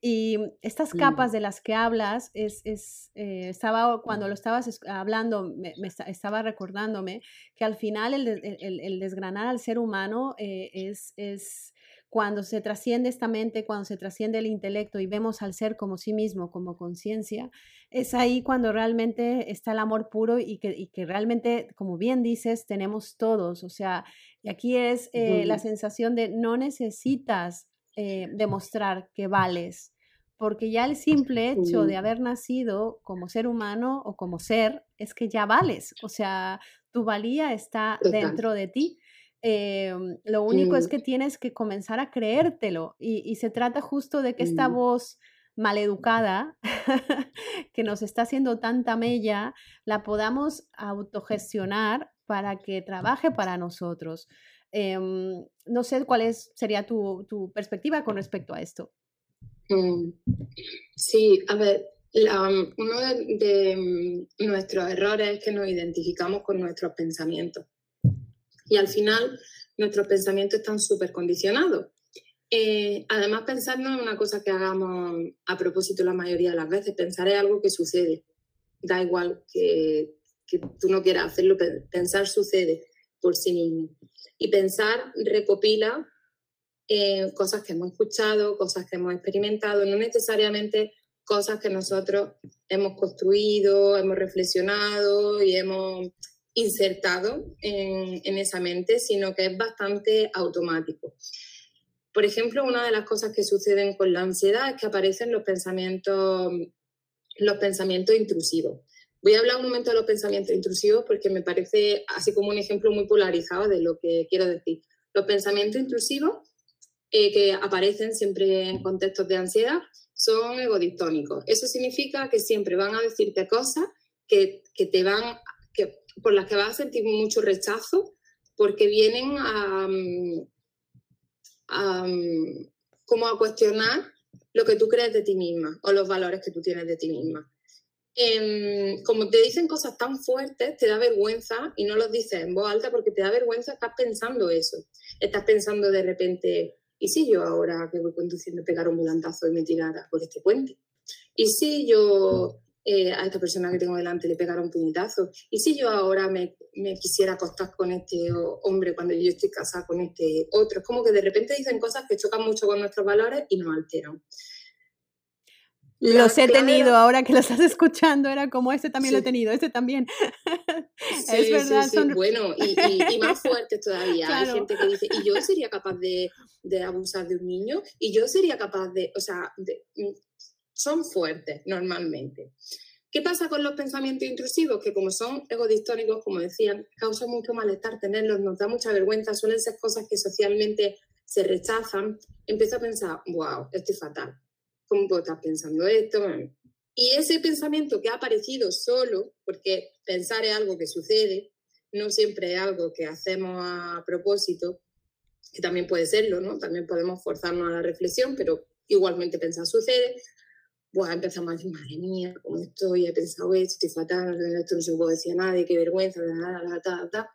Y estas capas de las que hablas, es, es eh, estaba, cuando lo estabas hablando, me, estaba recordándome que al final el, el, el desgranar al ser humano eh, es, es cuando se trasciende esta mente, cuando se trasciende el intelecto y vemos al ser como sí mismo, como conciencia, es ahí cuando realmente está el amor puro y que, que, realmente, como bien dices, tenemos todos. O sea, y aquí es eh, la sensación de no necesitas eh, demostrar que vales, porque ya el simple hecho de haber nacido como ser humano o como ser es que ya vales. O sea, tu valía está dentro de ti. Em, lo único es que tienes que comenzar a creértelo y, se trata justo de que esta voz maleducada que nos está haciendo tanta mella la podamos autogestionar para que trabaje para nosotros. Em, no sé cuál es, sería tu, perspectiva con respecto a esto. Mm, sí, a ver, uno de, nuestros errores es que nos identificamos con nuestros pensamientos. Y al final nuestros pensamientos están súper condicionados. Eh, además, pensar no es una cosa que hagamos a propósito la mayoría de las veces. Pensar es algo que sucede. Da igual que, tú no quieras hacerlo, pensar sucede por sí mismo. Y pensar recopila eh, cosas que hemos escuchado, cosas que hemos experimentado, no necesariamente cosas que nosotros hemos construido, hemos reflexionado y hemos insertado en, esa mente, sino que es bastante automático. Por ejemplo, una de las cosas que suceden con la ansiedad es que aparecen los pensamientos, los pensamientos intrusivos. Voy a hablar un momento de los pensamientos intrusivos porque me parece así como un ejemplo muy polarizado de lo que quiero decir. Los pensamientos intrusivos eh, que aparecen siempre en contextos de ansiedad son egodictónicos. Eso significa que siempre van a decirte cosas que, que te van, por las que vas a sentir mucho rechazo porque vienen a, a, como a cuestionar lo que tú crees de ti misma o los valores que tú tienes de ti misma. Em, como te dicen cosas tan fuertes, te da vergüenza y no los dices en voz alta porque te da vergüenza, estás pensando eso. Estás pensando de repente, ¿y si yo ahora que voy conduciendo pegar un volantazo y me tirara por este puente? ¿Y si yo eh, a esta persona que tengo delante le pegara un puñetazo? ¿Y si yo ahora me, me, quisiera acostar con este hombre cuando yo estoy casada con este otro? Es como que de repente dicen cosas que chocan mucho con nuestros valores y nos alteran. Los he tenido ahora que lo estás escuchando, era como este también lo he tenido, este también. Sí, es verdad. son... Bueno, y, más fuertes todavía. Hay gente que dice, ¿y yo sería capaz de, de, abusar de un niño? ¿Y yo sería capaz de, o sea, mm, son fuertes normalmente. ¿Qué pasa con los pensamientos intrusivos? Que como son egodistónicos, como decían, causan mucho malestar tenerlos, nos da mucha vergüenza, suelen ser cosas que socialmente se rechazan. Empiezo a pensar, wow, esto es fatal ¿cómo puedo estar pensando esto? Y ese pensamiento que ha aparecido solo, porque pensar es algo que sucede, no siempre es algo que hacemos a propósito, que también puede serlo, ¿no? También podemos forzarnos a la reflexión, pero igualmente pensar sucede. Pues empezamos a decir, madre mía, ¿cómo estoy? He pensado esto, estoy fatal, esto no se puede decir a nadie, qué vergüenza, bla, bla, bla, bla.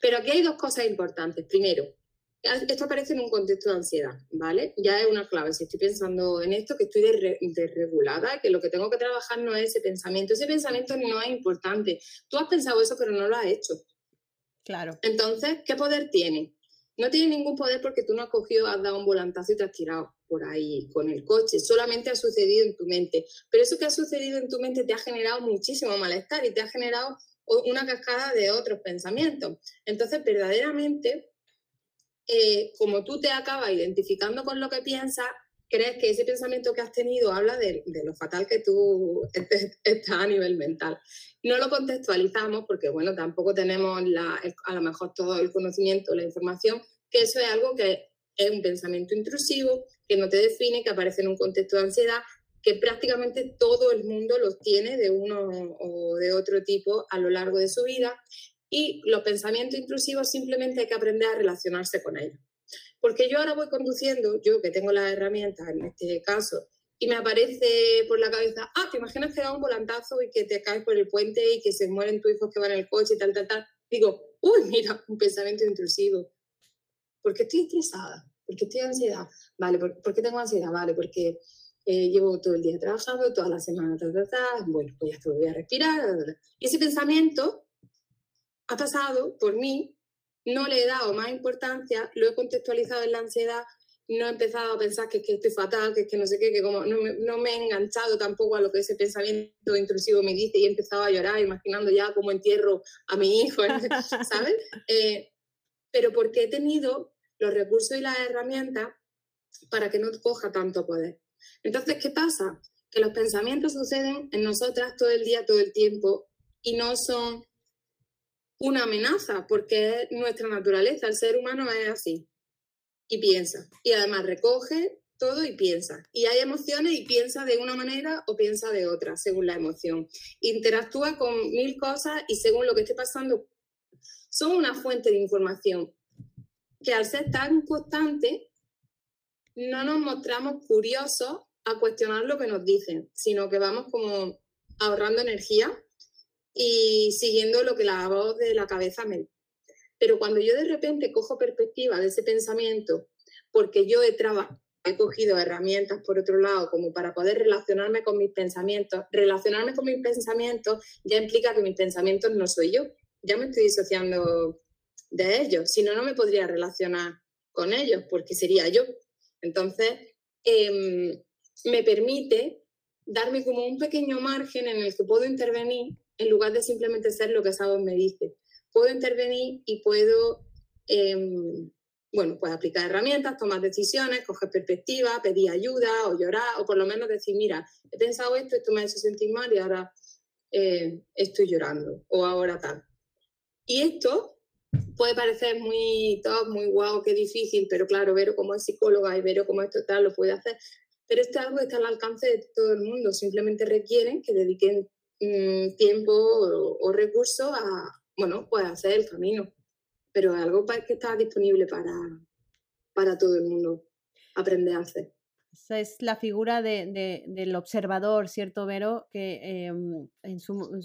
Pero aquí hay dos cosas importantes. Primero, esto aparece en un contexto de ansiedad, ¿vale? Ya es una clave. Si estoy pensando en esto, que estoy desregulada, que lo que tengo que trabajar no es ese pensamiento. Ese pensamiento no es importante. Tú has pensado eso, pero no lo has hecho. Claro. Entonces, ¿qué poder tiene? No tiene ningún poder porque tú no has cogido, has dado un volantazo y te has tirado por ahí con el coche. Solamente ha sucedido en tu mente. Pero eso que ha sucedido en tu mente te ha generado muchísimo malestar y te ha generado una cascada de otros pensamientos. Entonces, verdaderamente, eh, como tú te acabas identificando con lo que piensas, crees que ese pensamiento que has tenido habla de, lo fatal que tú estás a nivel mental. No lo contextualizamos porque, bueno, tampoco tenemos a lo mejor todo el conocimiento, la información, que eso es algo que es un pensamiento intrusivo, que no te define, que aparece en un contexto de ansiedad, que prácticamente todo el mundo los tiene de uno o de otro tipo a lo largo de su vida y los pensamientos intrusivos simplemente hay que aprender a relacionarse con ellos. Porque yo ahora voy conduciendo, yo que tengo las herramientas en este caso, y me aparece por la cabeza, ah, te imaginas que da un volantazo y que te caes por el puente y que se mueren tus hijos que van en el coche y tal, tal, tal. Digo, uy, mira, un pensamiento intrusivo. ¿Por qué estoy estresada? ¿Por qué estoy ansiedad? Vale, ¿por, qué tengo ansiedad? Vale, porque eh, llevo todo el día trabajando, toda la semana, tal, tal, tal. Bueno, pues ya estoy, voy a respirar. Y ese pensamiento ha pasado por mí, no le he dado más importancia, lo he contextualizado en la ansiedad, no he empezado a pensar que, que estoy fatal, que, que no sé qué, que como no me, no me, he enganchado tampoco a lo que ese pensamiento intrusivo me dice y he empezado a llorar imaginando ya cómo entierro a mi hijo, ¿sabes? Eh, pero porque he tenido los recursos y las herramientas para que no coja tanto poder. Entonces, ¿qué pasa? Que los pensamientos suceden en nosotras todo el día, todo el tiempo, y no son una amenaza, porque es nuestra naturaleza, el ser humano es así y piensa. Y además recoge todo y piensa. Y hay emociones y piensa de una manera o piensa de otra, según la emoción. Interactúa con mil cosas y según lo que esté pasando, son una fuente de información que al ser tan constante, no nos mostramos curiosos a cuestionar lo que nos dicen, sino que vamos como ahorrando energía y siguiendo lo que la voz de la cabeza me... Pero cuando yo de repente cojo perspectiva de ese pensamiento, porque yo he trabajado he cogido herramientas por otro lado como para poder relacionarme con mis pensamientos. Relacionarme con mis pensamientos ya implica que mis pensamientos no soy yo. Ya me estoy disociando de ellos. Si no, no me podría relacionar con ellos porque sería yo. Entonces, em, me permite darme como un pequeño margen en el que puedo intervenir en lugar de simplemente ser lo que Sabos me dice. Puedo intervenir y puedo, em, bueno, pues aplicar herramientas, tomar decisiones, coger perspectiva, pedir ayuda o llorar, o por lo menos decir, mira, he pensado esto, esto me ha hecho sentir mal y ahora eh, estoy llorando, o ahora tal. Y esto puede parecer muy top, muy guau, qué difícil, pero claro, Vero como es psicóloga y Vero como esto tal lo puede hacer. Pero esto es algo que está al alcance de todo el mundo, simplemente requieren que dediquen mm, tiempo o, recursos a, bueno, pues hacer el camino. Pero es algo que está disponible para, para todo el mundo aprender a hacer. Esa es la figura de, del observador, ¿cierto, Vero? Que em, en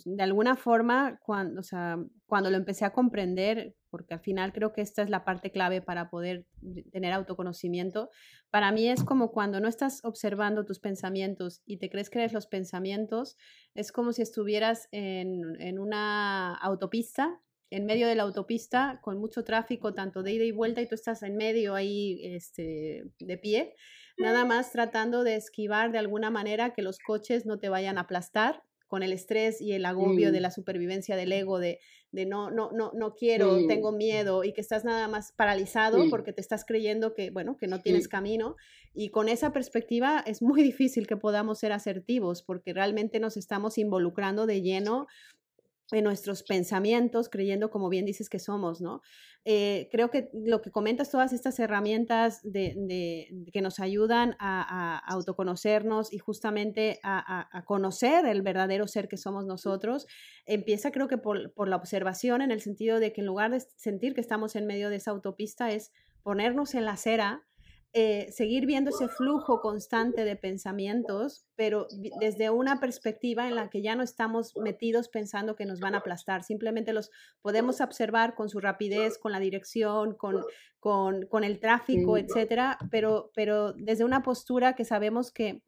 de alguna forma, cuando, o sea, cuando lo empecé a comprender, porque al final creo que esta es la parte clave para poder tener autoconocimiento, para mí es como cuando no estás observando tus pensamientos y te crees que eres los pensamientos, es como si estuvieras en, en una autopista en medio de la autopista con mucho tráfico, tanto de ida y vuelta, y tú estás en medio ahí este, de pie nada más tratando de esquivar de alguna manera que los coches no te vayan a aplastar con el estrés y el agobio de la supervivencia del ego, de, de no, no, no, no quiero, tengo miedo y que estás nada más paralizado porque te estás creyendo que, bueno, que no tienes camino. Y con esa perspectiva es muy difícil que podamos ser asertivos porque realmente nos estamos involucrando de lleno en nuestros pensamientos, creyendo como bien dices que somos, ¿no? Eh, creo que lo que comentas, todas estas herramientas de, que nos ayudan a, autoconocernos y justamente a, conocer el verdadero ser que somos nosotros, empieza creo que por, por la observación en el sentido de que en lugar de sentir que estamos en medio de esa autopista es ponernos en la acera eh, seguir viendo ese flujo constante de pensamientos, pero desde una perspectiva en la que ya no estamos metidos pensando que nos van a aplastar, simplemente los podemos observar con su rapidez, con la dirección, con, con, el tráfico, etcétera, pero, pero desde una postura que sabemos que,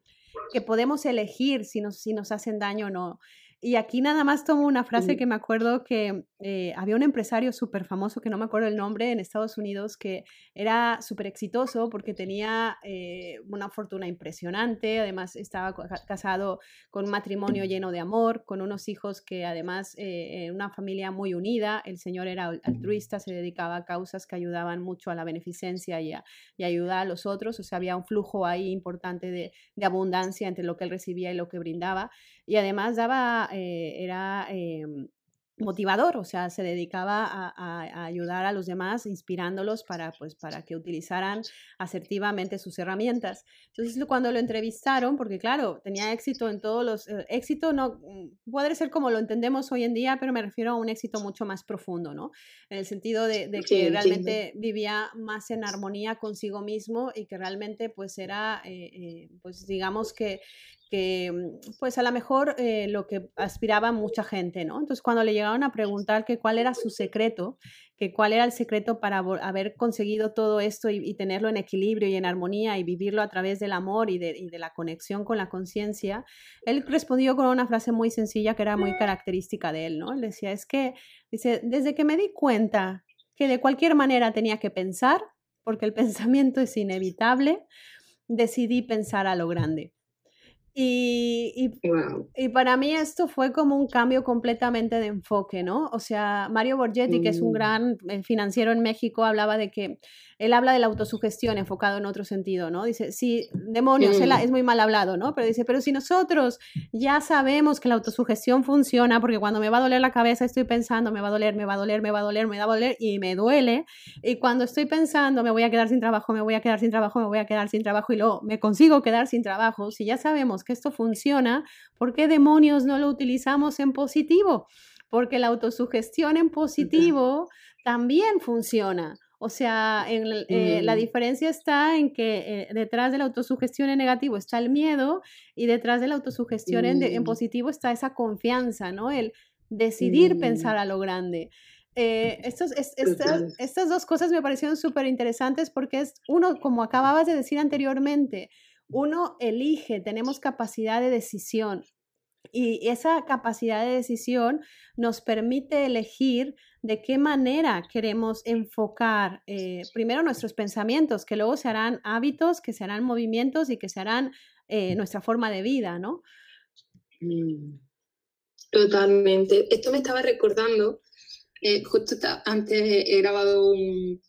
que podemos elegir si nos, si nos hacen daño o no. Y aquí nada más tomo una frase que me acuerdo que eh, había un empresario súper famoso, que no me acuerdo el nombre, en Estados Unidos, que era súper exitoso porque tenía eh, una fortuna impresionante, además estaba casado con un matrimonio lleno de amor, con unos hijos que además, eh, una familia muy unida, el señor era altruista, se dedicaba a causas que ayudaban mucho a la beneficencia y a, y ayudar a los otros, o sea, había un flujo ahí importante de, de abundancia entre lo que él recibía y lo que brindaba. Y además daba, era em, motivador, o sea, se dedicaba a, ayudar a los demás, inspirándolos para, pues, para que utilizaran asertivamente sus herramientas. Entonces, cuando lo entrevistaron, porque claro, tenía éxito en todos los, eh, éxito no mm, puede ser como lo entendemos hoy en día, pero me refiero a un éxito mucho más profundo, ¿no? En el sentido de, que realmente vivía más en armonía consigo mismo y que realmente pues era, eh, pues digamos que que mm, pues a lo mejor eh, lo que aspiraba mucha gente, ¿no? Entonces cuando le llegaron a preguntar que cuál era su secreto, que cuál era el secreto para haber conseguido todo esto y, tenerlo en equilibrio y en armonía y vivirlo a través del amor y de, y de la conexión con la conciencia, él respondió con una frase muy sencilla que era muy característica de él, ¿no? Él decía, es que, dice, desde que me di cuenta que de cualquier manera tenía que pensar, porque el pensamiento es inevitable, decidí pensar a lo grande. Y, y, para mí esto fue como un cambio completamente de enfoque, ¿no? O sea, Mario Borgetti, que es un mm. gran eh, financiero en México, hablaba de que él habla de la autosugestión enfocado en otro sentido, ¿no? Dice, sí, demonios, mm. es muy mal hablado, ¿no? Pero dice, pero si nosotros ya sabemos que la autosugestión funciona, porque cuando me va a doler la cabeza estoy pensando, me va a doler, me va a doler, me va a doler, me va a doler y me duele, y cuando estoy pensando, me voy a quedar sin trabajo, me voy a quedar sin trabajo, me voy a quedar sin trabajo y luego me consigo quedar sin trabajo, si ya sabemos que esto funciona, ¿por qué demonios no lo utilizamos en positivo? Porque la autosugestión en positivo también funciona. O sea, eh, la diferencia está en que eh, detrás de la autosugestión en negativo está el miedo y detrás de la autosugestión en, positivo está esa confianza, ¿no? El decidir pensar a lo grande. eh, estos, estas, estas dos cosas me parecieron súper interesantes porque es uno, como acababas de decir anteriormente, uno elige, tenemos capacidad de decisión y esa capacidad de decisión nos permite elegir de qué manera queremos enfocar eh, primero nuestros pensamientos, que luego se harán hábitos, que se harán movimientos y que se harán eh, nuestra forma de vida, ¿no? Mm. Totalmente. Esto me estaba recordando, eh, justo antes he grabado un,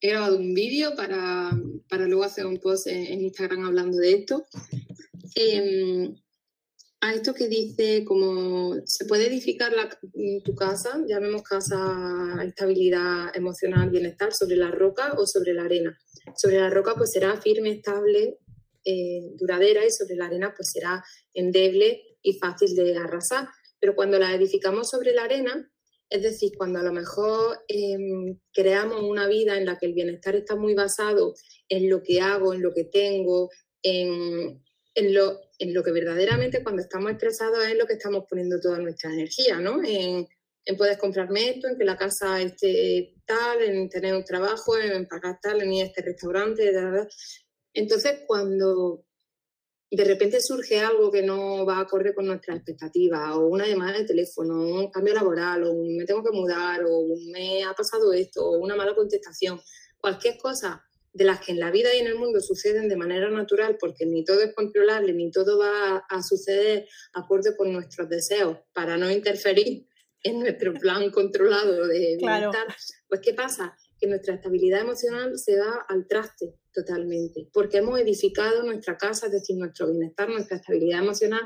he grabado un vídeo para, para, luego hacer un post en, Instagram hablando de esto. A esto que dice como se puede edificar la, tu casa, llamemos casa estabilidad emocional, bienestar, sobre la roca o sobre la arena. Sobre la roca pues será firme, estable, eh, duradera y sobre la arena pues será endeble y fácil de arrasar. Pero cuando la edificamos sobre la arena, es decir, cuando a lo mejor em, creamos una vida en la que el bienestar está muy basado en lo que hago, en lo que tengo, en, en lo, que verdaderamente cuando estamos estresados es lo que estamos poniendo toda nuestra energía, ¿no? En, en poder comprarme esto, en que la casa esté tal, en tener un trabajo, en pagar tal, en ir a este restaurante, Entonces, cuando de repente surge algo que no va acorde con nuestras expectativas, o una llamada de teléfono, un cambio laboral, o me tengo que mudar, o me ha pasado esto, o una mala contestación, cualquier cosa de las que en la vida y en el mundo suceden de manera natural, porque ni todo es controlable, ni todo va a suceder acorde con nuestros deseos para no interferir en nuestro plan controlado de bienestar, pues ¿qué pasa? Que nuestra estabilidad emocional se da al traste totalmente, porque hemos edificado nuestra casa, es decir, nuestro bienestar, nuestra estabilidad emocional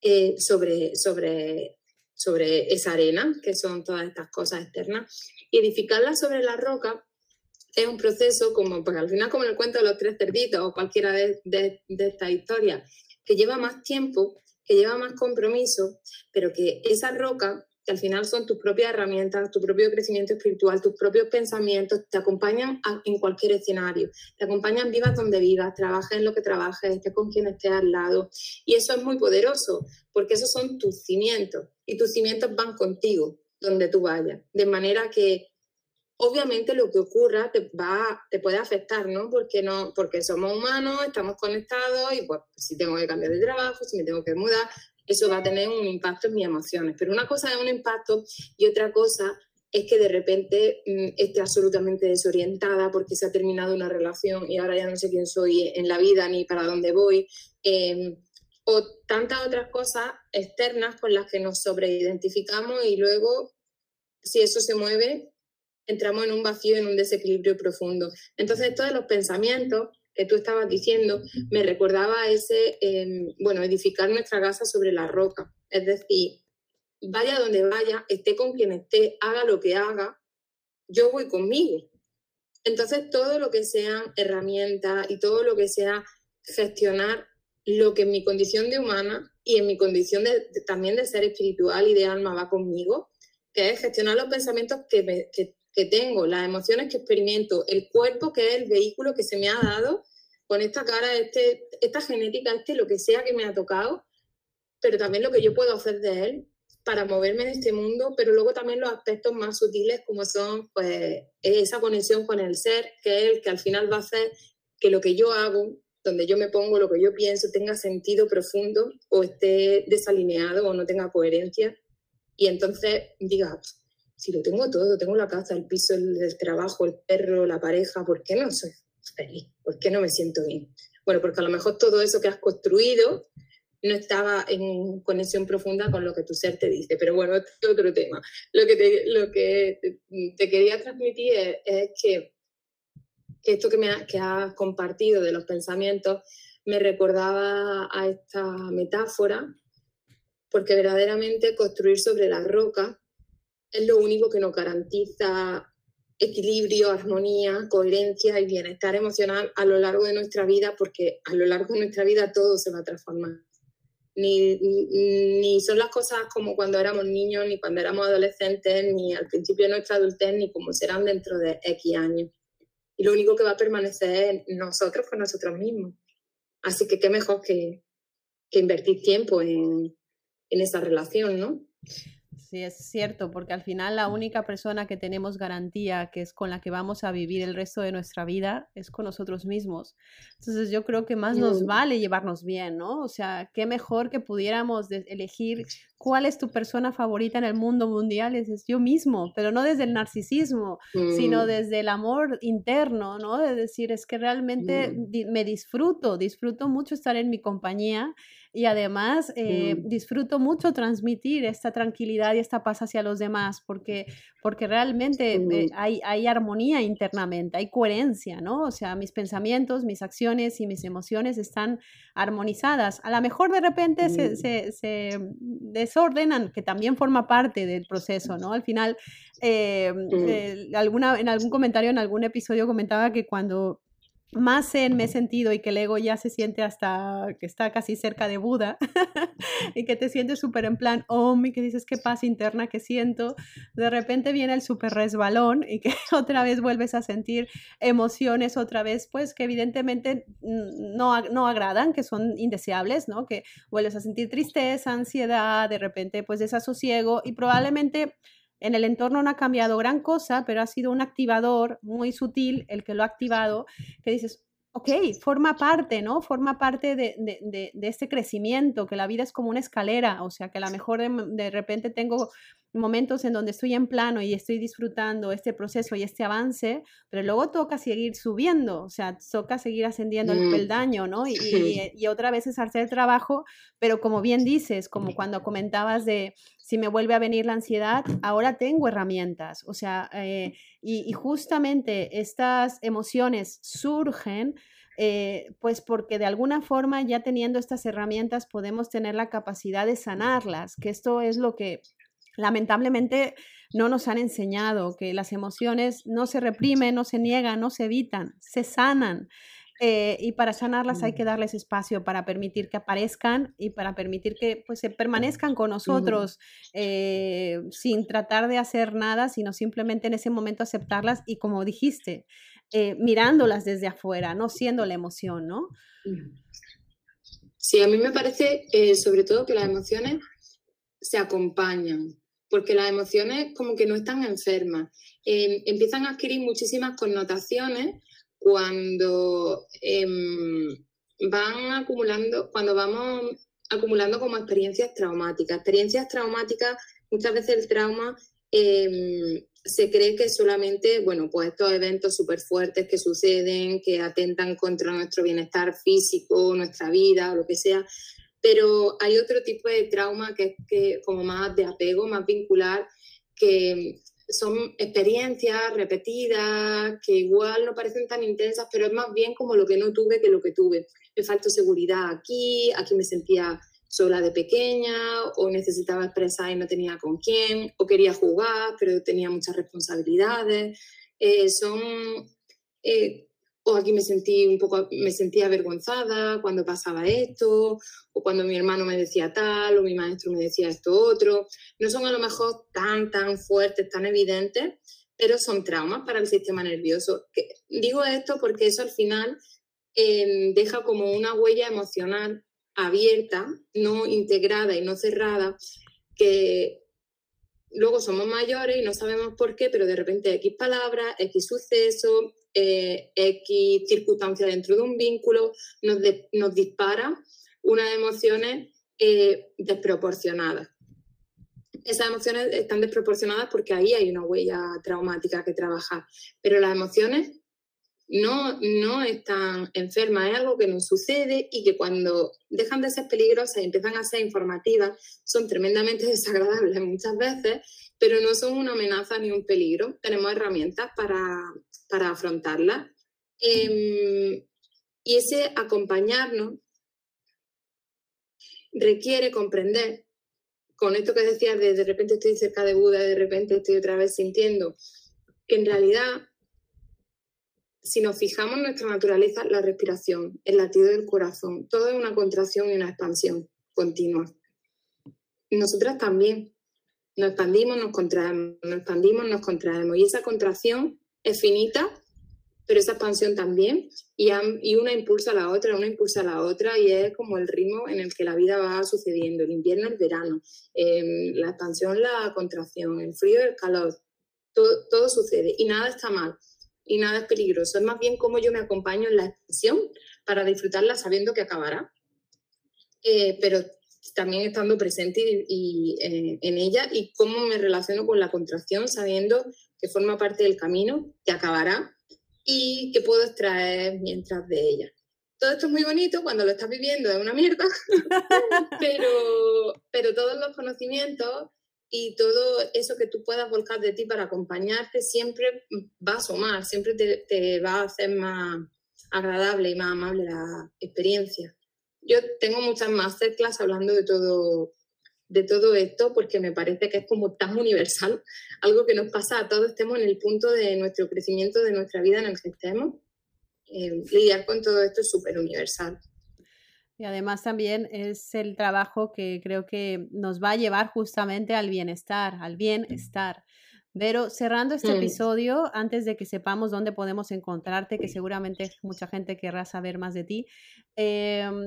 eh, sobre, sobre, sobre esa arena, que son todas estas cosas externas, y edificarla sobre la roca es un proceso como, porque al final como en el cuento de los tres cerditos o cualquiera de, de, de estas historias, que lleva más tiempo, que lleva más compromiso, pero que esa roca, que al final son tus propias herramientas, tu propio crecimiento espiritual, tus propios pensamientos, te acompañan en cualquier escenario, te acompañan vivas donde vivas, trabajes en lo que trabajes, estés con quien estés al lado. Y eso es muy poderoso, porque esos son tus cimientos, y tus cimientos van contigo, donde tú vayas, de manera que obviamente lo que ocurra te, va, te puede afectar, ¿no? Porque, no, porque somos humanos, estamos conectados y pues si tengo que cambiar de trabajo, si me tengo que mudar, eso va a tener un impacto en mis emociones. Pero una cosa es un impacto y otra cosa es que de repente mm, esté absolutamente desorientada porque se ha terminado una relación y ahora ya no sé quién soy en la vida ni para dónde voy. Em, o tantas otras cosas externas con las que nos sobreidentificamos y luego, si eso se mueve, entramos en un vacío, en un desequilibrio profundo. Entonces, todos los pensamientos que tú estabas diciendo me recordaba ese, em, bueno, edificar nuestra casa sobre la roca. Es decir, vaya donde vaya, esté con quien esté, haga lo que haga, yo voy conmigo. Entonces, todo lo que sean herramientas y todo lo que sea gestionar lo que en mi condición de humana y en mi condición de, también de ser espiritual y de alma va conmigo, que es gestionar los pensamientos que, me, que que tengo, las emociones que experimento, el cuerpo que es el vehículo que se me ha dado, con esta cara, este, esta genética, este, lo que sea que me ha tocado, pero también lo que yo puedo hacer de él para moverme en este mundo, pero luego también los aspectos más sutiles como son pues esa conexión con el ser, que es el que al final va a hacer que lo que yo hago, donde yo me pongo, lo que yo pienso, tenga sentido profundo o esté desalineado o no tenga coherencia. Y entonces diga, si lo tengo todo, tengo la casa, el piso, el, trabajo, el perro, la pareja, ¿por qué no soy feliz? ¿Por qué no me siento bien? Bueno, porque a lo mejor todo eso que has construido no estaba en conexión profunda con lo que tu ser te dice. Pero bueno, este es otro tema. Lo que te, lo que te, quería transmitir es, que, esto que, me que has compartido de los pensamientos me recordaba a esta metáfora, porque verdaderamente construir sobre la roca es lo único que nos garantiza equilibrio, armonía, coherencia y bienestar emocional a lo largo de nuestra vida, porque a lo largo de nuestra vida todo se va a transformar. Ni, ni, son las cosas como cuando éramos niños, ni cuando éramos adolescentes, ni al principio de nuestra adultez, ni como serán dentro de X años. Y lo único que va a permanecer es nosotros con nosotros mismos. Así que qué mejor que, que invertir tiempo en, en esa relación, ¿no? Sí, es cierto, porque al final la única persona que tenemos garantía, que es con la que vamos a vivir el resto de nuestra vida, es con nosotros mismos. Entonces yo creo que más nos vale llevarnos bien, ¿no? O sea, qué mejor que pudiéramos elegir cuál es tu persona favorita en el mundo mundial, es yo mismo, pero no desde el narcisismo, sino mm. desde el amor interno, ¿no? De decir, es que realmente mm. me disfruto, disfruto mucho estar en mi compañía y además eh, mm. disfruto mucho transmitir esta tranquilidad y esta paz hacia los demás porque, porque realmente eh, hay, hay, armonía internamente, hay coherencia, ¿no? O sea, mis pensamientos, mis acciones y mis emociones están armonizadas. A lo mejor de repente se, mm. se, se, desordenan, que también forma parte del proceso, ¿no? Al final, eh, mm. alguna, en algún comentario, en algún episodio comentaba que cuando más en me he sentido y que el ego ya se siente hasta que está casi cerca de Buda y que te sientes súper en plan oh, y que dices qué paz interna que siento, de repente viene el súper resbalón y que otra vez vuelves a sentir emociones otra vez, pues que evidentemente no, no agradan, que son indeseables, ¿no? Que vuelves a sentir tristeza, ansiedad, de repente pues desasosiego y probablemente en el entorno no ha cambiado gran cosa, pero ha sido un activador muy sutil el que lo ha activado, que dices, ok, forma parte, ¿no? Forma parte de, de, de, este crecimiento, que la vida es como una escalera, o sea, que a lo mejor de, repente tengo momentos en donde estoy en plano y estoy disfrutando este proceso y este avance, pero luego toca seguir subiendo, o sea, toca seguir ascendiendo el mm. peldaño, ¿no? Y, y, otra vez es hacer el trabajo, pero como bien dices, como cuando comentabas de si me vuelve a venir la ansiedad, ahora tengo herramientas, o sea, eh, y, justamente estas emociones surgen. Eh, pues porque de alguna forma ya teniendo estas herramientas podemos tener la capacidad de sanarlas, que esto es lo que lamentablemente no nos han enseñado, que las emociones no se reprimen, no se niegan, no se evitan, se sanan. Eh, y para sanarlas hay que darles espacio para permitir que aparezcan y para permitir que pues, se permanezcan con nosotros eh, sin tratar de hacer nada, sino simplemente en ese momento aceptarlas y como dijiste, eh, mirándolas desde afuera, no siendo la emoción, ¿no? Sí, a mí me parece sobre todo que las emociones se acompañan porque las emociones como que no están enfermas. Em, empiezan a adquirir muchísimas connotaciones cuando em, van acumulando, cuando vamos acumulando como experiencias traumáticas. Experiencias traumáticas, muchas veces el trauma em, se cree que solamente, bueno, pues estos eventos súper fuertes que suceden, que atentan contra nuestro bienestar físico, nuestra vida, lo que sea, pero hay otro tipo de trauma que es que, como más de apego, más vincular, que son experiencias repetidas, que igual no parecen tan intensas, pero es más bien como lo que no tuve que lo que tuve. Me faltó seguridad aquí, aquí me sentía sola de pequeña, o necesitaba expresar y no tenía con quién, o quería jugar, pero tenía muchas responsabilidades. Eh, son eh, o aquí me sentí un poco, me sentía avergonzada cuando pasaba esto, o cuando mi hermano me decía tal, o mi maestro me decía esto otro. No son a lo mejor tan, tan fuertes, tan evidentes, pero son traumas para el sistema nervioso. digo esto porque eso al final em, deja como una huella emocional abierta, no integrada y no cerrada, que luego somos mayores y no sabemos por qué, pero de repente X palabras, X suceso, eh, X circunstancia dentro de un vínculo, nos, nos dispara unas emociones eh, desproporcionadas. Esas emociones están desproporcionadas porque ahí hay una huella traumática que trabajar, pero las emociones no, no están enfermas, es algo que nos sucede y que cuando dejan de ser peligrosas y empiezan a ser informativas, son tremendamente desagradables muchas veces, pero no son una amenaza ni un peligro. Tenemos herramientas para, para afrontarla. Em, y ese acompañarnos requiere comprender, con esto que decías de de repente estoy cerca de Buda, de repente estoy otra vez sintiendo, que en realidad, si nos fijamos en nuestra naturaleza, la respiración, el latido del corazón, todo es una contracción y una expansión continua. Nosotras también nos expandimos, nos contraemos, nos expandimos, nos contraemos. Y esa contracción es finita pero esa expansión también, y, y, una impulsa a la otra, una impulsa a la otra, y es como el ritmo en el que la vida va sucediendo, el invierno, el verano, em, la expansión, la contracción, el frío, el calor, todo, todo sucede, y nada está mal, y nada es peligroso, es más bien cómo yo me acompaño en la expansión para disfrutarla sabiendo que acabará, eh, pero también estando presente y, eh, en ella, y cómo me relaciono con la contracción sabiendo que forma parte del camino, que acabará, y que puedo extraer mientras de ella. Todo esto es muy bonito cuando lo estás viviendo, es una mierda, pero, pero todos los conocimientos y todo eso que tú puedas volcar de ti para acompañarte siempre va a sumar, siempre te, te va a hacer más agradable y más amable la experiencia. Yo tengo muchas masterclass hablando de todo, de todo esto porque me parece que es como tan universal, algo que nos pasa a todos, estemos en el punto de nuestro crecimiento, de nuestra vida en el que estemos. Eh, lidiar con todo esto es súper universal. Y además también es el trabajo que creo que nos va a llevar justamente al bienestar, al bienestar. Pero cerrando este mm. episodio, antes de que sepamos dónde podemos encontrarte, que seguramente mucha gente querrá saber más de ti, em,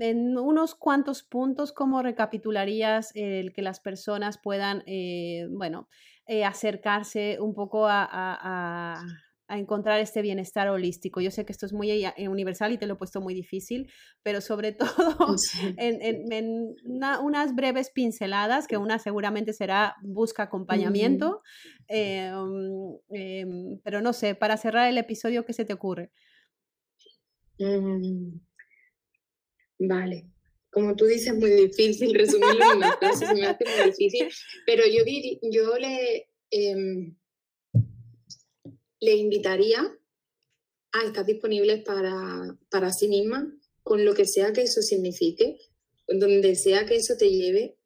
en, unos cuantos puntos, ¿cómo recapitularías el que las personas puedan, eh, bueno, eh, acercarse un poco a a encontrar este bienestar holístico. Yo sé que esto es muy eh, universal y te lo he puesto muy difícil, pero sobre todo en, unas breves pinceladas, que una seguramente será busca acompañamiento, em, em, pero no sé, para cerrar el episodio, ¿qué se te ocurre? Mm, vale. Como tú dices, muy difícil resumirlo en una frase, se me hace muy difícil, pero yo, yo le... Em, le invitaría a estar disponibles para, para sí misma, con lo que sea que eso signifique, donde sea que eso te lleve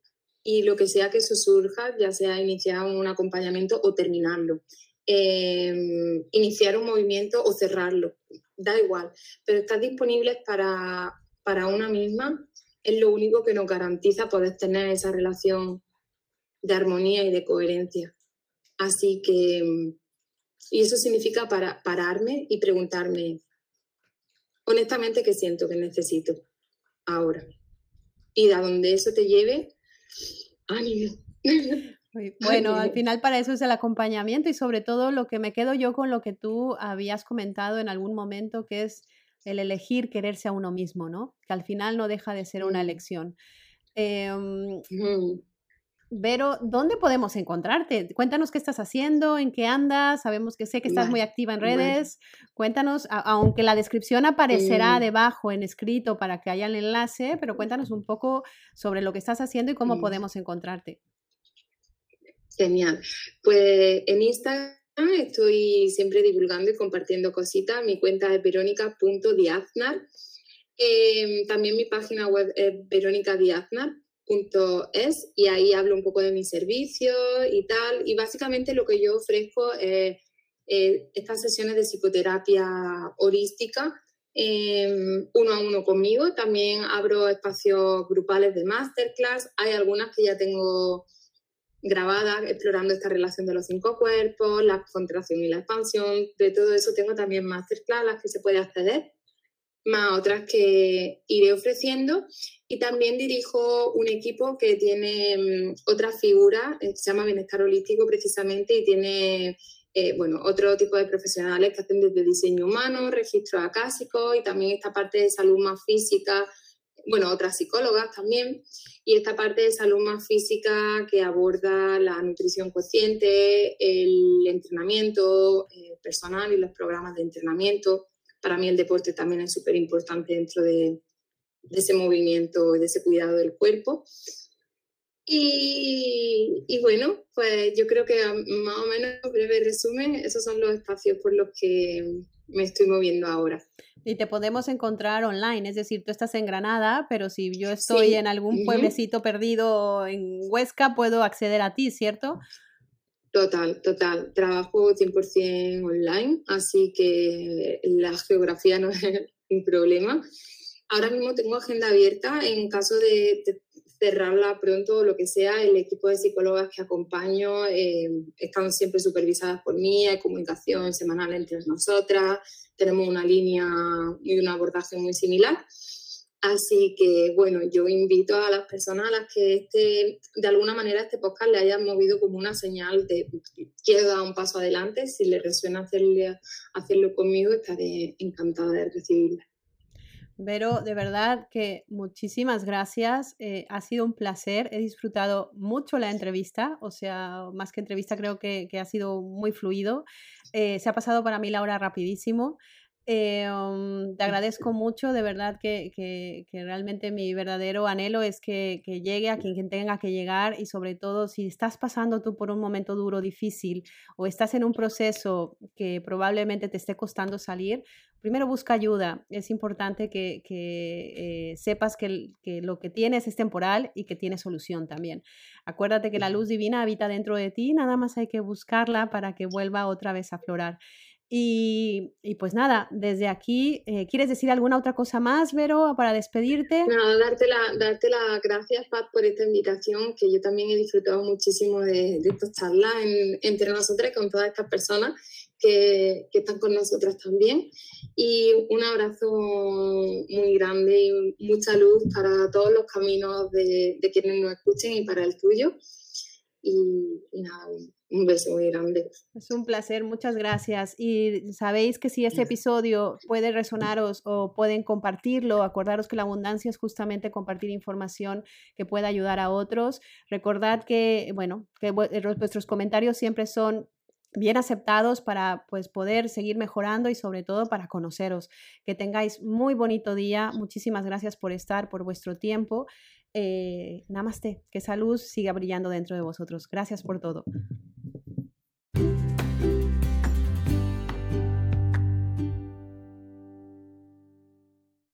y lo que sea que eso surja, ya sea iniciar un acompañamiento o terminarlo. Em, iniciar un movimiento o cerrarlo, da igual, pero estar disponibles para, para una misma es lo único que nos garantiza poder tener esa relación de armonía y de coherencia. Así que y eso significa para, pararme y preguntarme honestamente qué siento que necesito ahora. Y a donde eso te lleve, ánimo. Bueno, al final para eso es el acompañamiento y sobre todo lo que me quedo yo con lo que tú habías comentado en algún momento, que es el elegir quererse a uno mismo, ¿no? Que al final no deja de ser una elección. Em, Vero, ¿dónde podemos encontrarte? Cuéntanos qué estás haciendo, en qué andas. Sabemos que sé que estás muy activa en redes. Cuéntanos, aunque la descripción aparecerá debajo en escrito para que haya el enlace, pero cuéntanos un poco sobre lo que estás haciendo y cómo podemos encontrarte. Genial. Pues en Instagram estoy siempre divulgando y compartiendo cositas. Mi cuenta es verónica.diaznar. Em, también mi página web es verónicadiaznar es y ahí hablo un poco de mi servicio y tal. Y básicamente lo que yo ofrezco es estas sesiones de psicoterapia holística em, uno a uno conmigo. También abro espacios grupales de masterclass. Hay algunas que ya tengo grabadas explorando esta relación de los cinco cuerpos, la contracción y la expansión. De todo eso tengo también masterclass a las que se puede acceder más otras que iré ofreciendo. Y también dirijo un equipo que tiene mm, otra figura, eh, se llama Bienestar Holístico precisamente, y tiene eh, bueno, otro tipo de profesionales que hacen desde diseño humano, registros acásicos y también esta parte de salud más física, bueno, otras psicólogas también, y esta parte de salud más física que aborda la nutrición consciente, el entrenamiento eh, personal y los programas de entrenamiento para mí el deporte también es súper importante dentro de, ese movimiento y de ese cuidado del cuerpo. Y, bueno, pues yo creo que más o menos, breve resumen, esos son los espacios por los que me estoy moviendo ahora. Y te podemos encontrar online, es decir, tú estás en Granada, pero si yo estoy en algún pueblecito perdido en Huesca, puedo acceder a ti, ¿cierto? Total, total. Trabajo 100% online, así que la geografía no es un problema. Ahora mismo tengo agenda abierta en caso de, cerrarla pronto, lo que sea. El equipo de psicólogas que acompaño eh, están siempre supervisadas por mí, hay comunicación semanal entre nosotras, tenemos una línea y un abordaje muy similar. Así que, bueno, yo invito a las personas a las que este, de alguna manera este podcast le haya movido como una señal de quiero dar un paso adelante. Si le resuena hacerle, hacerlo conmigo, estaré encantada de recibirla. Vero, de verdad que muchísimas gracias. Eh, ha sido un placer. He disfrutado mucho la entrevista. O sea, más que entrevista, creo que, ha sido muy fluido. Eh, se ha pasado para mí la hora rapidísimo. Eh, um, te agradezco mucho, de verdad que, que, realmente mi verdadero anhelo es que, que, llegue a quien tenga que llegar y sobre todo si estás pasando tú por un momento duro, difícil o estás en un proceso que probablemente te esté costando salir, primero busca ayuda. Es importante que, eh, sepas que, lo que tienes es temporal y que tiene solución también. Acuérdate que la luz divina habita dentro de ti, nada más hay que buscarla para que vuelva otra vez a florar. Y, pues nada, desde aquí, eh, ¿quieres decir alguna otra cosa más, Vero, para despedirte? No, darte, la, darte las gracias, Pat, por esta invitación, que yo también he disfrutado muchísimo de, de estas charlas entre nosotras con todas estas personas que, que, están con nosotras también. Y un abrazo muy grande y mucha luz para todos los caminos de, de quienes nos escuchen y para el tuyo. Y, y nada, un beso muy grande. Es un placer, muchas gracias. Y sabéis que si este episodio puede resonaros o pueden compartirlo, acordaros que la abundancia es justamente compartir información que pueda ayudar a otros. Recordad que, bueno, que vuestros comentarios siempre son bien aceptados para pues poder seguir mejorando y sobre todo para conoceros. Que tengáis muy bonito día. Muchísimas gracias por estar, por vuestro tiempo. Eh, namaste, que esa luz siga brillando dentro de vosotros. Gracias por todo.